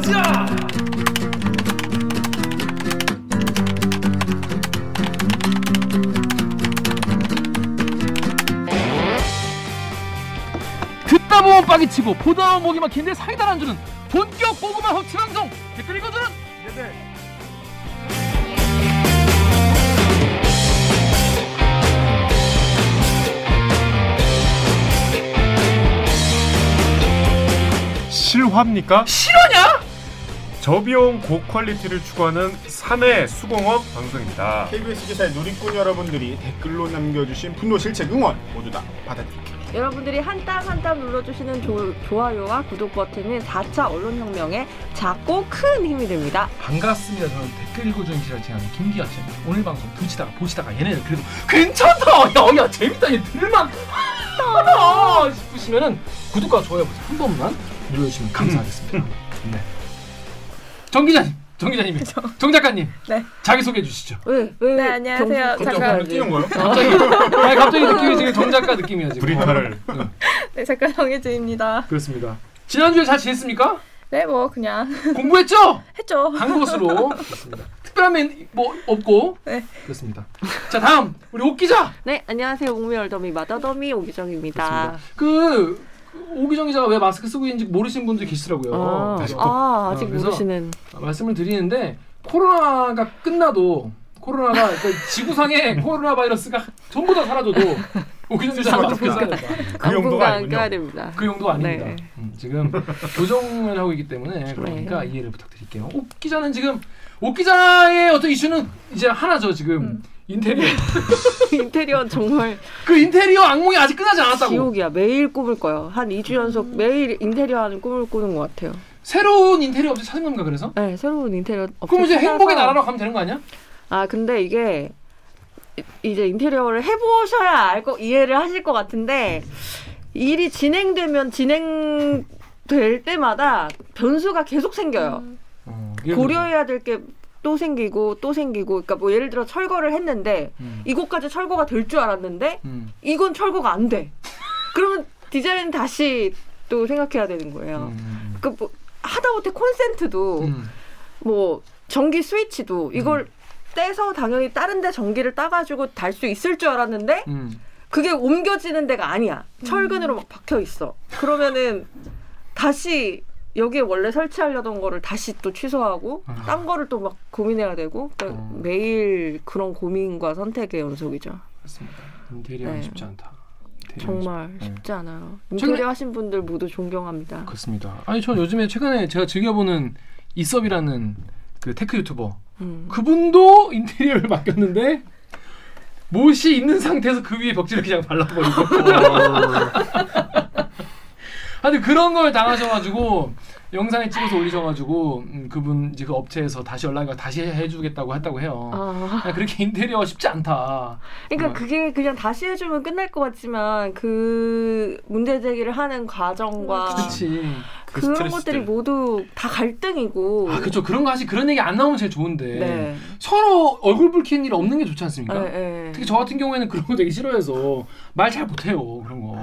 가자. 듣다 보면 빡이 치고 보다 보면 목이 막히는데 사이다 안 주는 본격 고구마 섭취 방송 댓글 읽어주는 실화입니까? 실화냐? 저비용 고퀄리티를 추구하는 3회 수공업 방송입니다. KBS 기사의 누리꾼 여러분들이 댓글로 남겨주신 분노 실책 응원 모두 다 받아드릴게요. 여러분들이 한 땀 한 땀 눌러주시는 조, 좋아요와 구독 버튼은 4차 언론혁명에 작고 큰 힘이 됩니다. 반갑습니다. 저는 댓글 읽어주는 기자를 진행하는 김기아입니다. 오늘 방송 두치다가 보시다가 얘네들 그래도 괜찮다. 야 야 재밌다. 얘 들만 하다 싶으시면은 구독과 좋아요 버튼 한 번만 눌러주시면 감사하겠습니다. 네. 정 기자님, 정 기자님, 정 작가님, 네. 자기 소개해 주시죠. 왜? 왜? 네, 안녕하세요. 경수- 뛰는 거요? 갑자기, 아니, 갑자기 느낌이 지금 정 작가 느낌이야 지금. 브리타를 네, 작가 정혜진입니다. 그렇습니다. 지난주에 잘 지냈습니까? 네, 뭐 그냥 공부했죠? 했죠. 한 것으로 그렇습니다. 특별한 면- 뭐 없고 네. 그렇습니다. 자 다음 우리 옥 기자. 네, 안녕하세요. 옥미얼더미 마더더미 오기정입니다. 그 오기정 기자가 왜 마스크 쓰고 있는지 모르시는 분들이 계시더라고요. 아, 그래서 아, 아직 어, 그래서 모르시는. 말씀을 드리는데 코로나가 끝나도 코로나가 그러니까 지구상에 코로나 바이러스가 전부 다 사라져도 오기정 기자 마스크 써야 된다. 그 용도가 아니군요. 됩니다. 그 용도 아닙니다. 네. 음, 지금 교정을 하고 있기 때문에 그러니까 이해를 부탁드릴게요. 옥 기자는 지금 옥 기자의 어떤 이슈는 이제 하나죠 지금 음. 인테리어. 인테리어 정말 그 인테리어 악몽이 아직 끝나지 않았다고. 지옥이야. 매일 꿈을 꿔요. 한 2주 연속 매일 인테리어 하는 꿈을 꾸는 것 같아요. 새로운 인테리어 업체 찾은 겁니까 그래서? 네, 새로운 인테리어 업체 그럼 이제 찾아서- 행복의 나라로 가면 되는 거 아니야? 아 근데 이게 이- 이제 인테리어를 해보셔야 알고 이해를 하실 것 같은데 일이 진행되면 진행될 때마다 변수가 계속 생겨요. 어, 고려해야 될 게 또 생기고 또 생기고 그러니까 뭐 예를 들어 철거를 했는데 음. 이곳까지 철거가 될 줄 알았는데 음. 이건 철거가 안 돼. 그러면 디자인 다시 또 생각해야 되는 거예요. 음. 그뭐 하다못해 콘센트도 음. 뭐 전기 스위치도 이걸 떼서 당연히 다른 데 전기를 따가지고 달 수 있을 줄 알았는데 음. 그게 옮겨지는 데가 아니야. 철근으로 막 박혀 있어. 그러면은 다시 여기에 원래 설치하려던 거를 다시 또 취소하고 아. 딴 거를 또 막 고민해야 되고 그러니까 어. 매일 그런 고민과 선택의 연속이죠. 그렇습니다. 인테리어는 네. 쉽지 않다. 인테리어는 정말 쉽- 네. 쉽지 않아요. 최근에- 인테리어 하신 분들 모두 존경합니다. 그렇습니다. 아니 저 요즘에 최근에 제가 즐겨보는 잇섭이라는 그 tech 유튜버 음. 그분도 인테리어를 맡겼는데 못이 있는 상태에서 그 위에 벽지를 그냥 발라버리고. 아니 그런 걸 당하셔가지고 영상에 찍어서 올리셔가지고 음, 그분 이제 그 업체에서 다시 연락을 다시 해주겠다고 했다고 해요. 아. 아, 그렇게 인테리어 쉽지 않다. 그러니까 어. 그게 그냥 다시 해주면 끝날 것 같지만 그 문제 제기를 하는 과정과 그렇지. 그 그런. 것들이 모두 다 갈등이고. 아 그렇죠. 그런 거 하시 그런 얘기 안 나오면 제일 좋은데 네. 서로 얼굴 붉히는 일 없는 게 좋지 않습니까? 네, 네. 특히 저 같은 경우에는 그런 거 되게 싫어해서 말 잘 못해요 그런 거.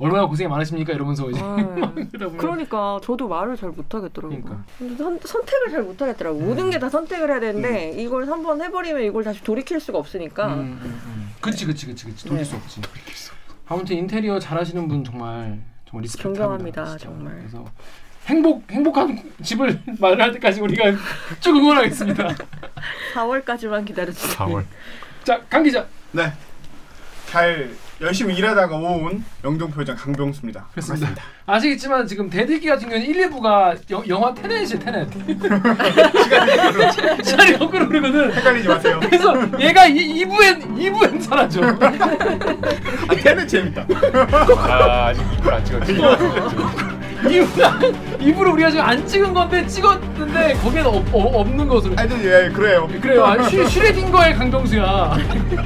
얼마나 고생이 많으십니까 이러면서 이제 보면 그러니까 저도 말을 잘 못하겠더라고요. 그러니까. 선, 선택을 잘 못하겠더라고. 요 모든 게 다 선택을 해야 되는데 이걸 한 번 해버리면 이걸 다시 돌이킬 수가 없으니까. 음, 음, 음. 그치 그치 그치 그치 돌릴 네. 수 없지. 아무튼 인테리어 잘하시는 분 정말 정말 리스펙합니다. 존경합니다. 정말. 그래서 행복 행복한 집을 마련할 때까지 우리가 쭉 응원하겠습니다. 4월까지만 기다려주세요. 4월. 자강 기자. 네. 잘 열심히 일하다가 온 영등포장 강병수입니다. 그렇습니다. 반갑습니다. 아시겠지만 지금 대들기 같은 경우는 1, 2부가 여, 영화 테넷이 테넷. 시간이 거꾸로 흐르거든. 헷갈리지 마세요. 그래서 얘가 이, 2부엔 2부엔 사라져. 아, 걔는 재밌다. 아 아직 입을 안 찍었지. 2부가 2부를 우리가 지금 안 찍은 건데 찍었는데 거기에는 없, 어, 없는 것으로. 아니, 예, 그래요. 그래요. 슈, 슈레딩거의 강병수야.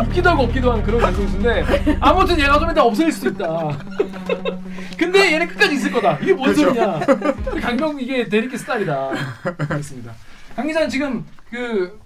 있기도 하고 없기도 한 그런 강병수인데 아무튼 얘가 좀 이따 없어질 수도 있다. 근데 얘네 끝까지 있을 거다. 이게 뭔 그렇죠. 소리냐? 강병 이게 대리기 스타일이다. 그렇습니다. 강 기자는 지금 그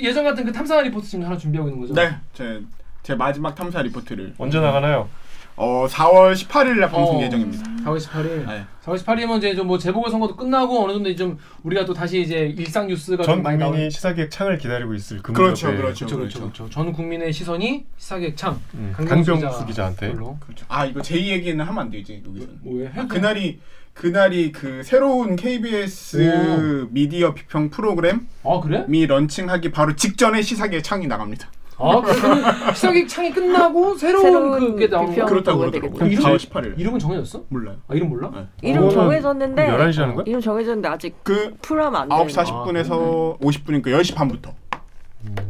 예전 같은 그 탐사 리포트 지금 하나 준비하고 있는 거죠? 네, 제, 제 마지막 탐사 리포트를 언제 나가나요? 어 4월 18일 날 방송 어. 예정입니다. 4월 18일. 네. 4월 18일이면 이제 좀 뭐 재보궐 선거도 끝나고 어느 정도 좀 우리가 또 다시 이제 일상 뉴스가 전좀 많이 나오는 국민이 시사기획 창을 기다리고 있을 그 그렇죠, 무렵에 그렇죠. 그렇죠, 그렇죠, 그렇죠. 전 국민의 시선이 시사객 창 음, 강병수 기자한테 걸로. 그렇죠. 아 이거 제 얘기는 하면 안 되지 여기서는. 뭐에 아, 그날이 그날이 그 새로운 KBS 오. 미디어 비평 프로그램이 아 그래? 런칭하기 바로 직전에 시사계 창이 나갑니다. 아 그러면 시사객 창이 끝나고 새로운, 새로운 그게 나온 거. 그렇다고 그러더라고요. 되겠다. 4월 18일. 이름은 정해졌어? 몰라요. 아 이름 몰라? 네. 이름 정해졌는데 11시 하는 거야? 이름 정해졌는데 아직 그 풀하면 안 9시 돼. 40분에서 50분이니까 10시 반부터.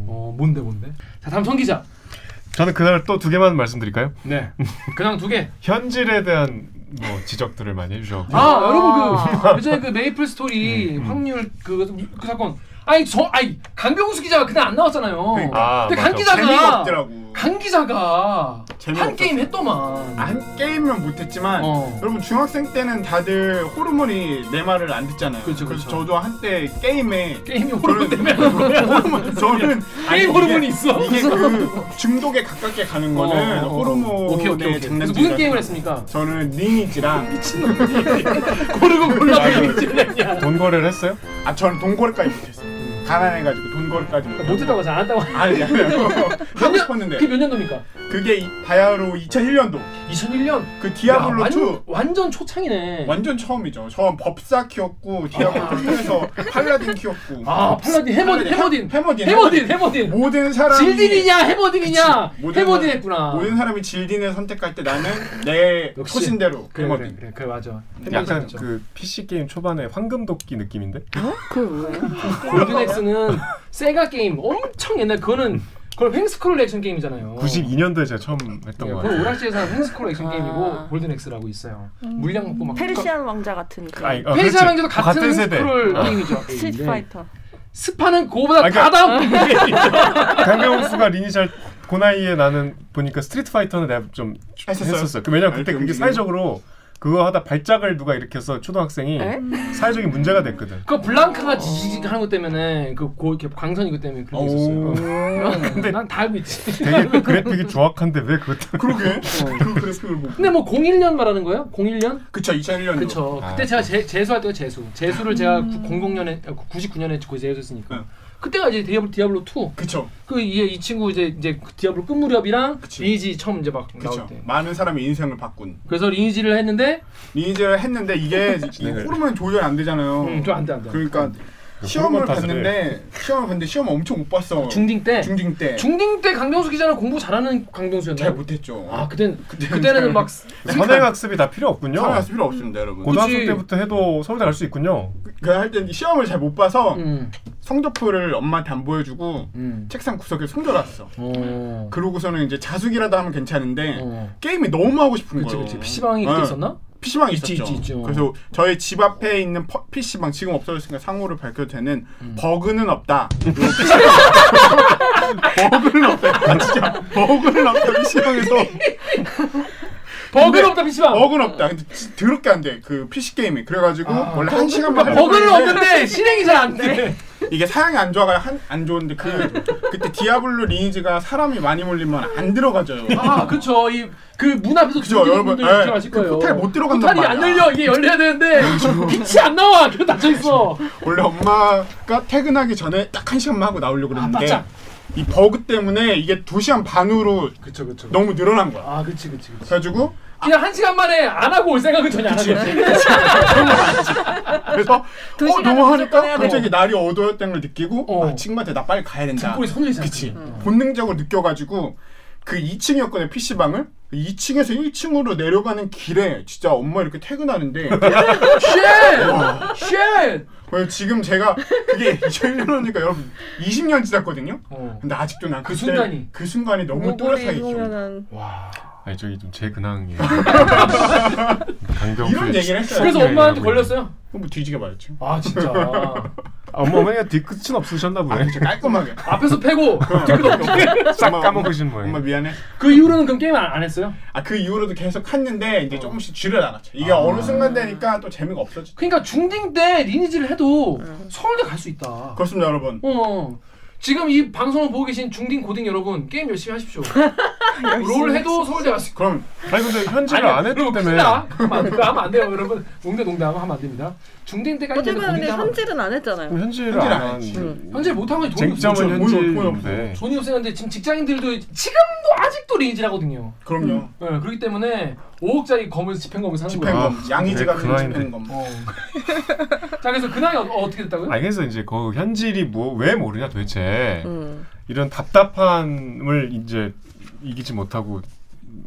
어 뭔데 뭔데? 자 다음 성 기자. 저는 그날 또 두 개만 말씀드릴까요? 네. 그냥 두 개. 현질에 대한 뭐 지적들을 많이 해주셨고 아, 아. 여러분 그 예전에 그 메이플 스토리 음. 확률 그, 그 사건. 아니 저 아니 강병수 기자가 그날 안 나왔잖아요. 그러니까. 아, 근데 강 맞아. 기자가 재미가 없더라고. 강 기자가 한 게임 했더만. 아, 한 게임은 못했지만 어. 여러분 중학생 때는 다들 호르몬이 내 말을 안 듣잖아요. 그렇죠, 래서 그렇죠. 저도 한때 게임에 게임이 호르몬 때문에. 호르몬 저는 게임 호르몬이 있어. 이게 그 중독에 가깝게 가는 거는 어, 어, 어. 호르몬의 오케이, 오케이, 오케이. 그래서 장난질 무슨 게임을 했습니까? 저는 리니지랑 고르고 골라 아, 게임 그- 찍느냐. 돈 거래를 했어요? 아 저는 돈거래까지 못했어요. 가난해가지고 돈거래까지 못. 못했다고 않았다고. 아니 아니 하고 싶었는데 그게 몇 년도입니까? 그게 이- 바야흐로 2001년도 2001년. 그 디아블로 야, 2 완, 완전 초창이네. 완전 처음이죠. 저 법사 키웠고 디아블로 2에서 팔라딘 키웠고. 아 팔라딘 해머딘 해머딘 해머딘 해머딘 해머딘. 모든 사람이 질딘이냐 해머딘이냐 해머딘 사람- 했구나. 모든 사람이 질딘을 선택할 때 나는 내. 소신대로 그래 해머딘. 그래 그래, 그래 맞아. 약간 그 PC 게임 초반에 황금 도끼 느낌인데? 그 뭐예요? Golden Axe는 세가 게임 엄청 옛날 그거는 그걸 횡스크롤 액션 게임이잖아요. 92년도에 제가 처음 했던 예, 거 그건 같아요. 오락실에서 횡스크롤 액션 아. 게임이고 골든엑스라고 있어요. 물약 먹고 막 페르시아 왕자 같은 그 아니, 어, 페이스 그렇지. 하랑제도 같은, 같은 세대. 스크롤 어. 게임이죠. 스트리트 네. 파이터. 스파는 그거보다 아, 다 그러니까- 다음. 강병수가 리니셜 그 나이에 나는 보니까 스트리트 파이터는 내가 좀 했었어요? 했었어요. 그 왜냐면 아, 그때 그게? 사회적으로 그거 하다 발작을 누가 일으켜서 초등학생이 에? 사회적인 문제가 됐거든. 그 블랑카가 지지직 하는 것 때문에 그 고, 이렇게 광선 이것 때문에 그런 게 있었어요. 근데 난 다 알고 있지. 되게 그래픽이 조악한데 왜 그것 그러게. 그 그래픽을 보고. 근데 뭐 01년 말하는 거예요? 01년? 그쵸 2001년도. 그쵸. 아, 그때 제가 재, 재수할 때가 재수. 재수를 제가 00년에 99년에 거의 재수했으니까. 응. 그때가 이제 디아블로 디아블로 2. 그쵸. 그 이게 이 친구 이제 이제 그 디아블로 끝 무렵이랑 그치. 리니지 처음 이제 막 나올 그쵸. 때. 많은 사람의 인생을 바꾼. 그래서 리니지를 했는데 리니지를 했는데 이게 이 진행을. 호르몬 조절 안 되잖아요. 음, 좀안 돼, 안 돼. 그러니까 그 시험을 호르몬 탓을 봤는데 시험을 봤는데 시험 엄청 못 봤어. 중딩 때. 중딩 때. 중딩 때 강병수 기자는 공부 잘하는 강병수였나요? 잘 못했죠. 아, 그땐 그때는 막 선행 학습이 다 필요 없군요. 사회학습 필요 없습니다, 여러분. 고등학교 그치. 때부터 해도 서울대 갈 수 있군요. 그할때 시험을 잘 못 봐서 음. 성적표를 엄마한테 안 보여주고 음. 책상 구석에 숨겨놨어. 어. 그러고서는 이제 자숙이라도 하면 괜찮은데 어. 게임이 너무 하고 싶은 그치 거예요. 그치. PC방이 그때 어. 있었나? PC방 있지, 있었죠. 있지. 그래서 저희 집 앞에 있는 퍼- PC방 지금 없어졌으니까 상호를 밝혀도 되는 음. 버그는 없다. 버그는 없다. 아, 진짜 버그는 없다. PC방에서 버그는 없다 PC방. 버그는 없다. 근데 지- 더럽게 안 돼. 그 PC 게임이. 그래가지고 아. 원래 한 시간만 버그는 없는데 실행이 잘 안 돼. 이게 사양이 안 좋아가 한, 안 좋은데 그 그때 디아블로 리니지가 사람이 많이 몰리면 안 들어가져요. 아, 그쵸. 이그문 앞에서 그죠, 죽이는 여러분. 분들 예, 기억하실 그 거예요. 포탈 못 들어간단 포탈이 안 말이야. 열려. 이게 열려야 되는데 빛이 안 나와. 그래 닫혀 있어. 원래 엄마가 퇴근하기 전에 딱 한 시간만 하고 나오려고 아, 그랬는데 맞아. 이 버그 때문에 이게 두 시간 반으로 그쵸, 그쵸. 너무 늘어난 거야. 아, 그치, 그치, 그치. 그래가지고 그냥 한 시간 만에 안 하고 올 생각은 전혀 안 하거든. 그래서 두 어, 너무 하니까. 갑자기 날이 어두웠다는 걸 느끼고 어. 아, 친구한테 나 빨리 가야 된다. 그치. 본능적으로 느껴가지고 그 2층이었거든요 PC방을 2층에서 1층으로 내려가는 길에 진짜 엄마 이렇게 퇴근하는데 shit! shit! 왜 지금 제가 그게 2001년이니까 여러분 20년 지났거든요 어. 근데 아직도 난 그 그때 순간이. 그 순간이 너무 모골이 또렷하게 기억 와. 아니 저기 좀 제 근황이에요. 강병수 이런 얘기를 했어요 그래서 네, 엄마한테 네, 걸렸어요? 뭐 뒤지게 맞았죠 아, 진짜. 엄마 어머니가 뒤끝은 없으셨나 아 보네. 진짜 깔끔하게 앞에서 패고 싹 엄마, 까먹으신 엄마 모양. 미안해 그 이후로는 그럼 게임 안, 안 했어요? 아 그 이후로도 계속 했는데 이제 조금씩 줄여 나갔죠 이게 아. 어느 순간 되니까 또 재미가 없어지죠 그러니까 중딩 때 리니지를 해도 서울대 갈 수 있다. 그렇습니다 여러분 어. 지금 이 방송을 보고 계신 중딩 고딩 여러분 게임 열심히 하십시오. 롤 해도 서울대 갔을 그럼 아니 근데 현질을 안 했기 때문에 그거 하면 안 돼요, 여러분. 농담 농담 하면 안 됩니다. 중딩 때까지 어쨌든 근데 하면 현질은 안 했잖아요. 현질을 현질 안 안. 응. 현재 못한 건 돈이 쟁점은 없죠. 돈이 없- 돈이 현질인데. 돈이 없었는데 지금 직장인들도 지금도 아직도 리니지라거든요. 그럼요. 네, 그렇기 때문에 5억짜리 검을 집행검을 사는 거예요. 집행검 양이지가 네, 그나인데. 집행검. 어. 자 그래서 그 나이 어, 어떻게 됐다고요? 아 그래서 이제 그 현질이 뭐 왜 모르냐 도대체 음. 이런 답답함을 이제 이기지 못하고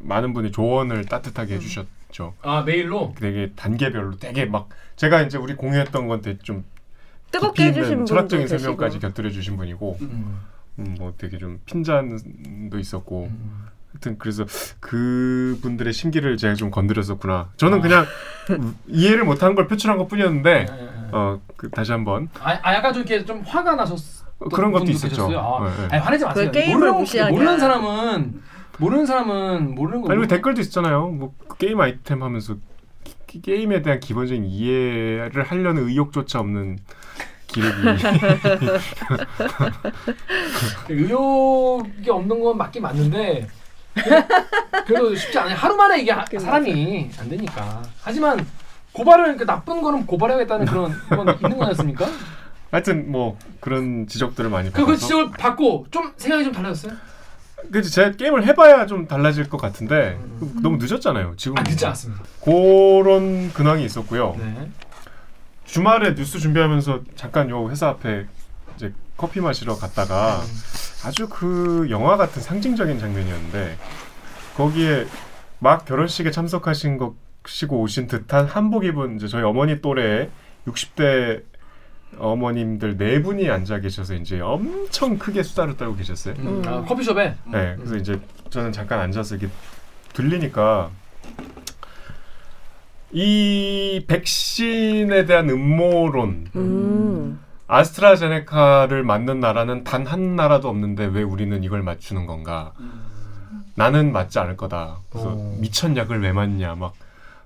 많은 분이 조언을 따뜻하게 해주셨죠. 아 메일로. 되게 단계별로 되게 막 제가 이제 우리 공유했던 건데 좀 뜨겁게 해주신 분도 철학적인. 설명까지 곁들여 주신 분이고 음. 음, 뭐 되게 좀 핀잔도 있었고 음. 하여튼 그래서 그 분들의 심기를 제가 좀 건드렸었구나. 저는 아. 그냥 이해를 못한 걸 표출한 것 뿐이었는데 네, 네, 네. 어그 다시 한번 아, 아 약간 좀 이렇게 좀 화가 나셨 그런 것도 있었죠. 아, 네, 네. 아니 화내지 마세요. 그 모르는. 모르는 사람은 모르는 사람은 모르는 거. 아니 그 댓글도 있잖아요. 뭐그 게임 아이템 하면서 기- 게임에 대한 기본적인 이해를 하려는 의욕조차 없는. 의욕이 없는 건 맞긴 맞는데 그래- 그래도 쉽지 않아요. 하루 만에 이게 하- 사람이 안 되니까. 하지만 고발을 그 나쁜 거는 고발해야겠다는 그런 건 있는 거였습니까? 하여튼 뭐 그런 지적들을 많이 그, 그 받아서. 지적을 받고 좀 생각이 좀 달라졌어요? 그치 제가 게임을 해봐야 좀 달라질 것 같은데 너무 늦었잖아요. 지금 아 늦지 않습니다. 그런 근황이 있었고요. 네. 주말에 뉴스 준비하면서 잠깐 요 회사 앞에 이제 커피 마시러 갔다가 아주 그 영화 같은 상징적인 장면이었는데 거기에 막 결혼식에 참석하신 것시고 오신 듯한 한복 입은 이제 저희 어머니 또래 60대 어머님들 네 분이 앉아 계셔서 이제 엄청 크게 수다를 떨고 계셨어요. 음. 아, 커피숍에 네, 그래서 이제 저는 잠깐 앉아서 이렇게 들리니까 이 백신에 대한 음모론, 음. 아스트라제네카를 맞는 나라는 단 한 나라도 없는데 왜 우리는 이걸 맞추는 건가? 나는 맞지 않을 거다. 그래서 오. 미천 약을 왜 맞냐? 막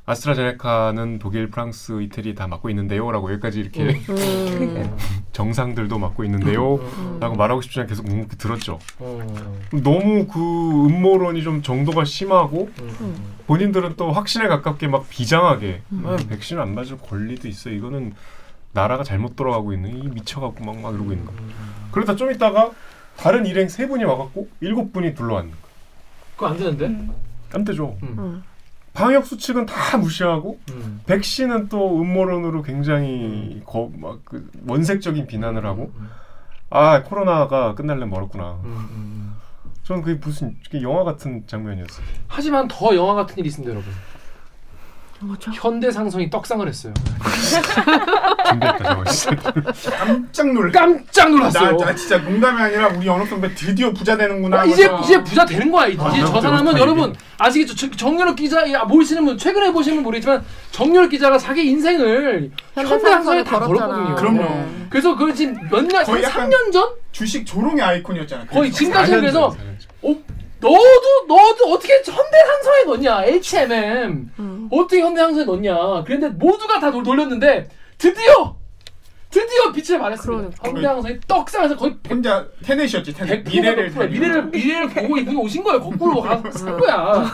아스트라제네카는 독일, 프랑스, 이태리 다 맞고 있는데요라고 여기까지 이렇게 음. 정상들도 맞고 있는데요라고 말하고 싶지만 계속 묵묵히 들었죠. 어. 너무 그 음모론이 좀 정도가 심하고 음. 본인들은 또 확신에 가깝게 막 비장하게 음. 아, 백신 안 맞을 권리도 있어 이거는 나라가 잘못 돌아가고 있는 이 미쳐갖고 막, 막 이러고 있는 거 그러다 좀 있다가 다른 일행 세 분이 와갖고 일곱 분이 둘러앉는 거 그거 안 되는데? 음. 음. 방역 수칙은 다 무시하고 음. 백신은 또 음모론으로 굉장히 거, 막 그 원색적인 비난을 하고 음. 아 코로나가 끝날래 멀었구나 음. 음. 저는 그게 무슨 그게 영화 같은 장면이었어요 하지만 더 영화 같은 일이 있습니다, 여러분. 뭐죠? 현대상성이 떡상을 했어요. 준비했다. 깜짝 놀. 깜짝 놀랐어요. 나, 나 진짜 농담이 아니라 우리 연옥 선배 드디어 부자 되는구나. 아, 이제 하면서. 이제 부자 되는 거야. 이제 아, 저. 사람은. 여러분 아시겠죠? 저- 정유럽 기자 야, 모르시는 분 최근에 보시는 분 모르겠지만 정유럽 기자가 자기 인생을 현대상성에 다 걸었거든요. 그럼요. 그래서 그걸 지금 몇 년, 거의 한 약간 3년 전? 주식 조롱의 아이콘이었잖아. 거의. 지금까지 그래서. 어, 너도 너도 어떻게 현대상성에 넣냐? H&M 음. 어떻게 현대상성에 넣냐? 그런데 모두가 다 놀- 놀렸는데 드디어 드디어 빛을 발했습니다. 그러니까. 현대상성이 떡상해서 거의 혼자 테넷이었지 테넷. 100% 미래를 미래를 미래를 미래를 보고 이분 오신 거예요. 거꾸로 가산 거야.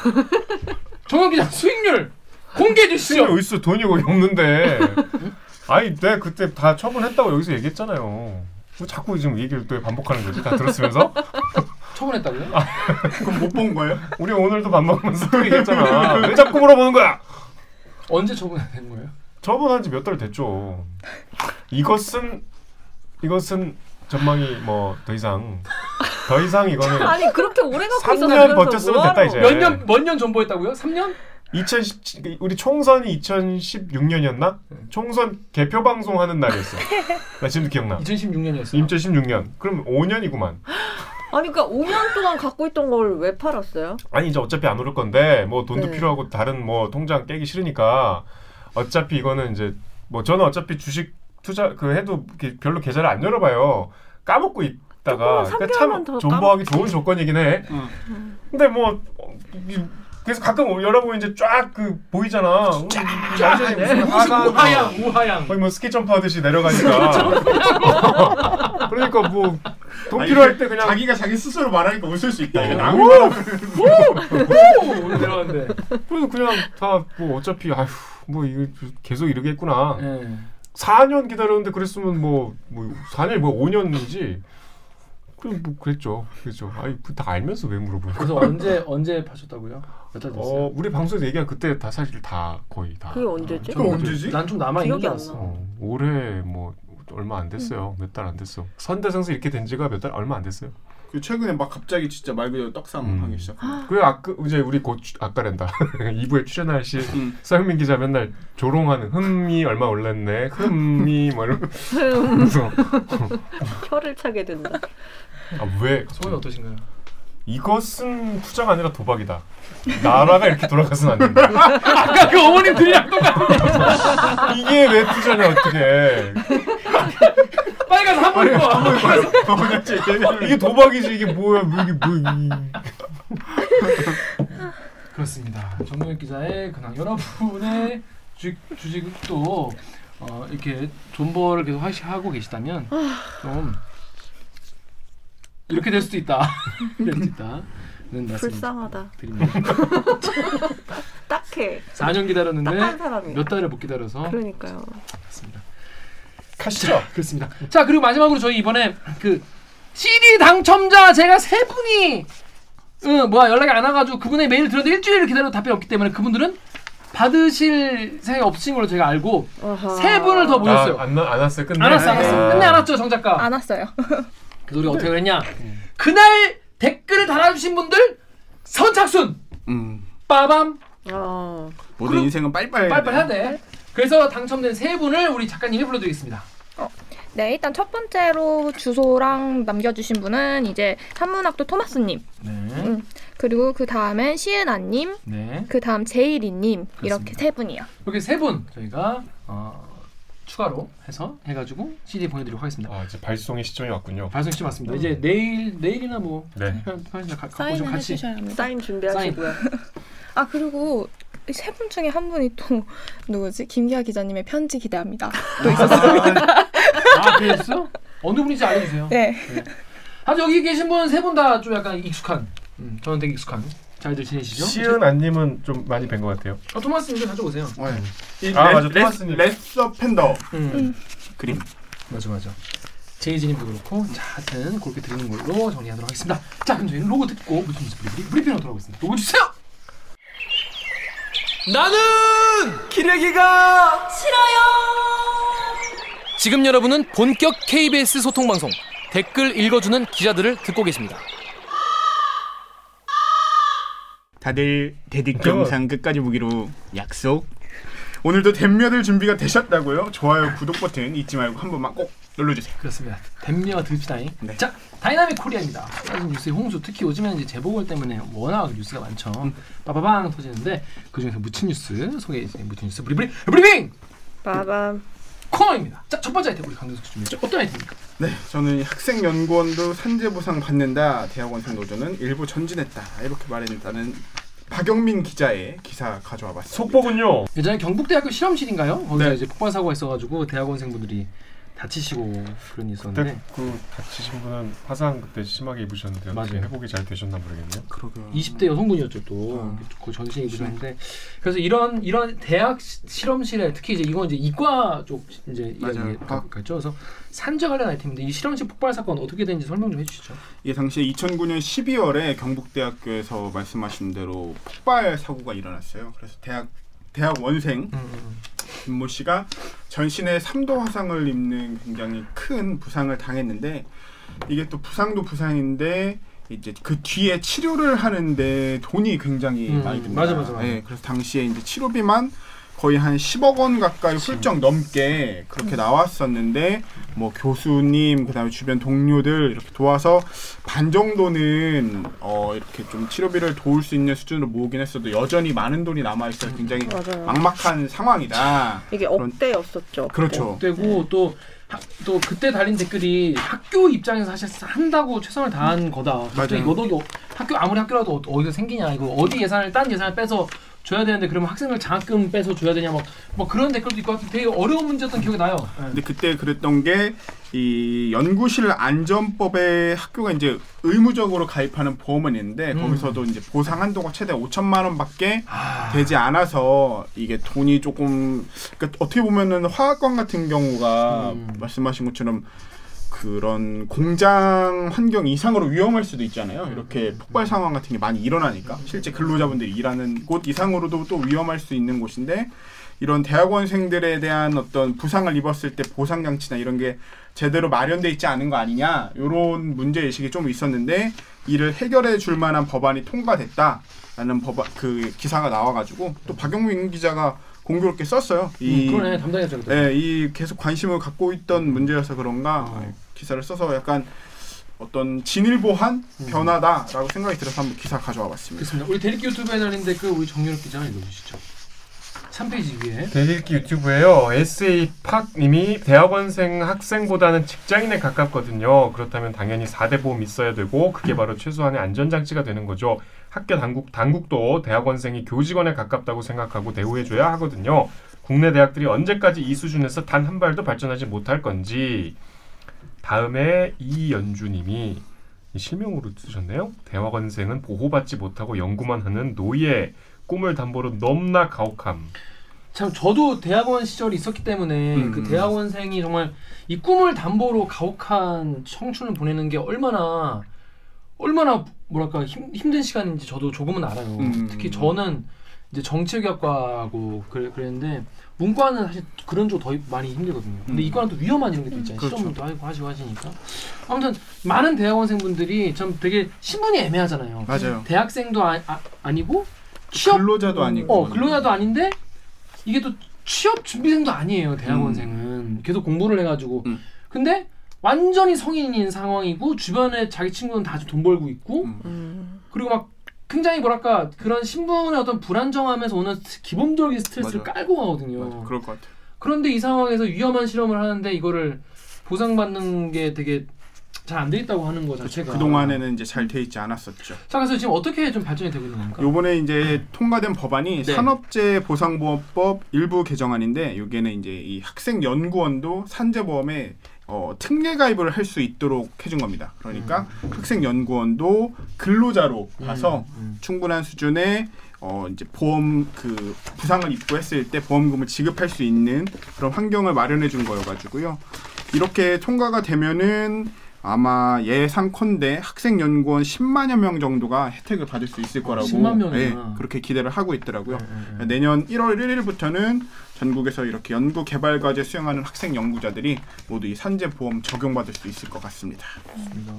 정영 기자 수익률 공개해 주시죠. 어딨어 돈이 거기 없는데 아니 내가 그때 다 처분했다고 여기서 얘기했잖아요 뭐 자꾸 지금 얘기를 또 반복하는 거지 다 들었으면서 처분했다고요? 그럼 못 본 거예요? 우리 오늘도 밥 먹으면서 또 얘기했잖아 왜 자꾸 물어보는 거야 언제 처분된 거예요? 처분한 지 몇 달 됐죠 이것은 이것은 전망이 뭐 더 이상 더 이상 이거는 아니 그렇게 오래 갖고 3년 있었으면서 버텼으면 뭐하러. 됐다, 이제. 몇 년 몇 년 전보했다고요? 3년? 2010 우리 총선이 2016년이었나 총선 개표 방송 하는 날이었어 나 지금도 기억나 2016년이었어요. 2016년 그럼 5년이구만 아니 그러니까 5년 동안 갖고 있던 걸 왜 팔았어요? 아니 이제 어차피 안 오를 건데 뭐 돈도 네. 필요하고 다른 뭐 통장 깨기 싫으니까 어차피 이거는 이제 뭐 저는 어차피 주식 투자 그 해도 별로 계좌를 안 열어봐요 까먹고 있다가 그러니까 3개월만 참더 존버하기 좋은 조건이긴 해 응. 근데 뭐 그래서 가끔 열어보면 이제 쫙 그 보이잖아 쫙 완전히 무슨 우하양 우하양. 거의 뭐 스키 점프 하듯이 내려가니까 그러니까 뭐 돈 필요할 때 그냥 자기가 자기 스스로 말하니까 웃을 수 있다. 남이 말하면! 오늘 들어갔는데. 그래서 그냥 다 뭐 어차피 아휴 뭐 이거 계속 이러겠구나. 예. 4년 기다렸는데 그랬으면 뭐뭐 4년 뭐 5년이지. 그럼 뭐 그랬죠. 그랬죠. 아니 그다 알면서 왜 물어보는 거야? 그래서 언제 언제 파셨다고요? 몇달 됐어요? 어, 우리 방송에서 얘기한 그때 다 사실 다 거의 다. 그게 언제지? 그럼 언제지? 난 좀 남아 있는 알았어. 나. 어, 올해 뭐 얼마 안 됐어요. 몇 달 안 됐어. 선대생수 이렇게 된 지가 몇 달 얼마 안 됐어요. 그 최근에 막 갑자기 진짜 말 그대로 떡상 음. 하기 시작. 그리고 아까 이제 우리 곧 주- 아까랜다 2부에 출연할 시 음. 서영민 기자 맨날 조롱하는 흠이 얼마 올랐네 흠이 뭐 이러면서 혀를 차게 된다. 아 왜 소원이 어떠신가요? 이것은 투자가 아니라 도박이다. 나라가 이렇게 돌아가서는 안 된다. 아까 그 어머님 들이랑 똑같은 이게 왜 투자냐 어떻게? 빨리 가서 한번 입어. 이게 도박이지 이게 뭐야 뭐 이게 뭐 이- 그렇습니다. 정동혁 기자의 근황 여러분의 주식 주식도 어, 이렇게 존버를 계속 하시, 하고 계시다면 좀 이렇게 될 수도 있다. 될 수도 있다. 는 말씀 불쌍하다. 드립니다. 딱해. 4년 딱한 기다렸는데. 몇 달을 못 기다려서 그러니까요. 그렇습니다. 가시죠. 그렇습니다. 자 그리고 마지막으로 저희 이번에 그 CD 당첨자 제가 세 분이 응, 뭐야 연락이 안 와가지고 그분의 메일 들었는데 일주일을 기다려 답변이 없기 때문에 그분들은 받으실 생각이 없으신 걸로 제가 알고 어허. 세 분을 더 모였어요. 안, 안 왔어요. 끝내. 안 왔어 안 왔어. 아. 끝내 안 왔죠 정 작가. 안 왔어요. 그래서 우리가 어떻게 했냐? 그날 댓글을 달아주신 분들 선착순 음. 빠밤 어. 모든 그럼- 인생은 빨리빨리 빨리빨리 해야 돼. 그래서 당첨된 세 분을 우리 작가님이 불러드리겠습니다. 네, 일단 첫 번째로 주소랑 남겨주신 분은 이제 한문학도 토마스님, 네. 음. 그리고 그 다음엔 시은아님, 네. 그 다음 제이리님 이렇게. 세 분이요. 이렇게 세 분 저희가 어, 추가로 해서 해가지고 CD 보내드리도록 하겠습니다. 아 이제 발송의 시점이 왔군요. 발송 씨 맞습니다. 이제 내일 내일이나 뭐 네. 가- 사인을 같이 해주셔야 합니다. 사인 준비하시고요. 아 그리고 세 분 중에 한 분이 또 누구지? 김기아 기자님의 편지 기대합니다. 또 있었습니다. 아 그랬어? 어느 분인지 알려주세요. 네. 아 여기 계신 분 세 분 다 좀 약간 익숙한. 음, 저는 되게 익숙한. 잘들 지내시죠? 시은 안님은 좀 많이 뵌 것 같아요. 어, 토마스님 좀 가져오세요. 이 아, 레- 맞아. 레- 토마스님. 레서 팬더 음. 그림. 맞아 맞아. 제이지님도 그렇고 자 하여튼 그렇게 드리는 걸로 정리하도록 하겠습니다. 자 그럼 저희는 로고 듣고 무슨 무슨 브리, 브리, 브리핑으로 돌아오겠습니다. 로고 주세요. 나는 기레기가 싫어요. 지금 여러분은 본격 KBS 소통 방송 댓글 읽어주는 기자들을 듣고 계십니다. 다들 대dik 영상 끝까지 보기로 약속. 오늘도 댐며들 준비가 되셨다고요? 좋아요, 구독 버튼 잊지 말고 한 번만 꼭 눌러주세요. 그렇습니다. 댐미와 듭시다잉. 네. 자, Dynamic Korea입니다. 사실 뉴스의 홍수, 특히 요즘에는 이제 재보궐 때문에 워낙 뉴스가 많죠. 빠바방 터지는데 그 중에서 묻힌 뉴스 소개해 주세요. 묻힌 뉴스 브리브리 브리핑 빠밤. 코너입니다. 자, 첫 번째 아이템 우리 강대석 준비했죠. 어떤 아이템입니까? 네, 저는 학생 연구원도 산재 보상 받는다. 대학원생 노조는 일보 전진했다. 이렇게 말했다는 박영민 기자의 기사 가져와 봤습니다. 속보군요. 예전에 경북대학교 실험실인가요? 거기서 네. 이제 폭발 사고가 있어가지고 대학원생분들이 다치시고 그런 있었는데 그 다치신 분은 화상 그때 심하게 입으셨는데 어떻게 맞아요. 회복이 잘 되셨나 모르겠네요. 그러게요. 20대 여성분이었죠 또. 아. 그 전신 입으셨는데 그래서 이런 이런 대학 시- 실험실에 특히 이제 이건 이제 이과 쪽 이제 맞아요. 이야기 아. 같죠. 그래서 산재 관련 아이템인데 이 실험실 폭발 사건 어떻게 됐는지 설명 좀 해주시죠. 이게 당시에 2009년 12월에 경북대학교에서 말씀하신 대로 폭발 사고가 일어났어요. 그래서 대학 대학 원생 음, 김모 씨가 전신에 3도 화상을 입는 굉장히 큰 부상을 당했는데 이게 또 부상도 부상인데 이제 그 뒤에 치료를 하는데 돈이 굉장히 음, 많이 듭니다. 맞아, 맞아, 맞아. 네, 그래서 당시에 이제 치료비만 거의 한 10억 원 가까이 훌쩍 넘게 그렇게 나왔었는데 뭐 교수님 그다음에 주변 동료들 이렇게 도와서 반 정도는 어 이렇게 좀 치료비를 도울 수 있는 수준으로 모으긴 했어도 여전히 많은 돈이 남아 있어 굉장히 맞아요. 막막한 상황이다. 이게 억대였었죠. 그렇죠. 되고 또. 하- 또 그때 달린 댓글이 학교 입장에서 사실 한다고 최선을 다한 거다. 맞아요. 이거 너 학교 아무리 학교라도 어- 어디서 생기냐 이거 어디 예산을 딴 예산을 빼서 줘야 되는데 그러면 학생들 장학금 빼서 줘야 되냐 뭐, 뭐 그런 댓글도 있고 되게 어려운 문제였던 기억이 나요. 네. 근데 그때 그랬던 게 이 연구실 안전법에 학교가 이제 의무적으로 가입하는 보험은 있는데 음. 거기서도 이제 보상 한도가 최대 5천만 원밖에 아, 되지 않아서 이게 돈이 조금 그러니까 어떻게 보면은 화학관 같은 경우가 음. 말씀하신 것처럼 그런 공장 환경 이상으로 위험할 수도 있잖아요. 음. 이렇게 폭발 상황 같은 게 많이 일어나니까 실제 근로자분들이 일하는 곳 이상으로도 또 위험할 수 있는 곳인데 이런 대학원생들에 대한 어떤 부상을 입었을 때 보상 장치나 이런 게 제대로 마련돼 있지 않은 거 아니냐 이런 문제 의식이 좀 있었는데 이를 해결해 줄 만한 법안이 통과됐다라는 법안 그 기사가 나와가지고 또 박영민 기자가 공교롭게 썼어요. 이 음, 그러네 담당했죠. 네, 이 계속 관심을 갖고 있던 문제여서 그런가 어. 기사를 써서 약간 어떤 진일보한 변화다라고 생각이 들어서 한번 기사 가져와 봤습니다. 그렇습니다. 우리 대리기 유튜브에 날린 댓글 우리 정유럽 기자가 읽어주시죠. 3페이지 위에. 대일기 유튜브에요. SA 팍님이 대학원생 학생보다는 직장인에 가깝거든요. 그렇다면 당연히 4대 보험 있어야 되고 그게 바로 최소한의 안전장치가 되는 거죠. 학교 당국 당국도 대학원생이 교직원에 가깝다고 생각하고 대우해줘야 하거든요. 국내 대학들이 언제까지 이 수준에서 단 한 발도 발전하지 못할 건지. 다음에 이연주님이 이 실명으로 쓰셨네요. 대학원생은 보호받지 못하고 연구만 하는 노예. 꿈을 담보로 넘나 가혹함. 참 저도 대학원 시절이 있었기 때문에 음. 그 대학원생이 정말 이 꿈을 담보로 가혹한 청춘을 보내는 게 얼마나 얼마나 뭐랄까 힘, 힘든 시간인지 저도 조금은 알아요. 음. 특히 저는 이제 정치외교학과하고 그랬는데 문과는 사실 그런 쪽 더 많이 힘들거든요. 근데 음. 이과는 또 위험한 이런 게 또 있잖아요. 그렇죠. 시험도 하고 하시고 하시니까. 아무튼 많은 대학원생분들이 참 되게 신분이 애매하잖아요. 맞아요. 대학생도 아, 아, 니고 취업 근로자도 아니고 어 근로자도 아닌데 이게 또 취업 준비생도 아니에요 대학원생은 계속 공부를 해가지고 음. 근데 완전히 성인인 상황이고 주변에 자기 친구는 다 돈 벌고 있고 음. 음. 그리고 막 굉장히 뭐랄까 그런 신분의 어떤 불안정함에서 오는 스- 기본적인 스트레스를 맞아. 깔고 가거든요 맞아, 그럴 것 같아. 그런데 이 상황에서 위험한 실험을 하는데 이거를 보상받는 게 되게 잘 안 돼 있다고 하는 거 자체가 그 동안에는 이제 잘 돼 있지 않았었죠. 자 그래서 지금 어떻게 좀 발전이 되고 있는 겁니까? 요번에 이제 통과된 법안이 네. 산업재해 보상보험법 일부 개정안인데 여기에는 이제 이 학생 연구원도 산재보험에 어, 특례 가입을 할 수 있도록 해준 겁니다. 그러니까 학생 연구원도 근로자로 봐서 음. 충분한 수준의 어 이제 보험 그 부상을 입고 했을 때 보험금을 지급할 수 있는 그런 환경을 마련해 준 거여가지고요. 이렇게 통과가 되면은 아마 예상컨대 학생 연구원 10만여 명 정도가 혜택을 받을 수 있을 거라고 10만 명이나. 예, 그렇게 기대를 하고 있더라고요. 음, 음. 내년 1월 1일부터는 전국에서 이렇게 연구 개발 과제 수행하는 학생 연구자들이 모두 이 산재 보험 적용받을 수 있을 것 같습니다. 좋습니다.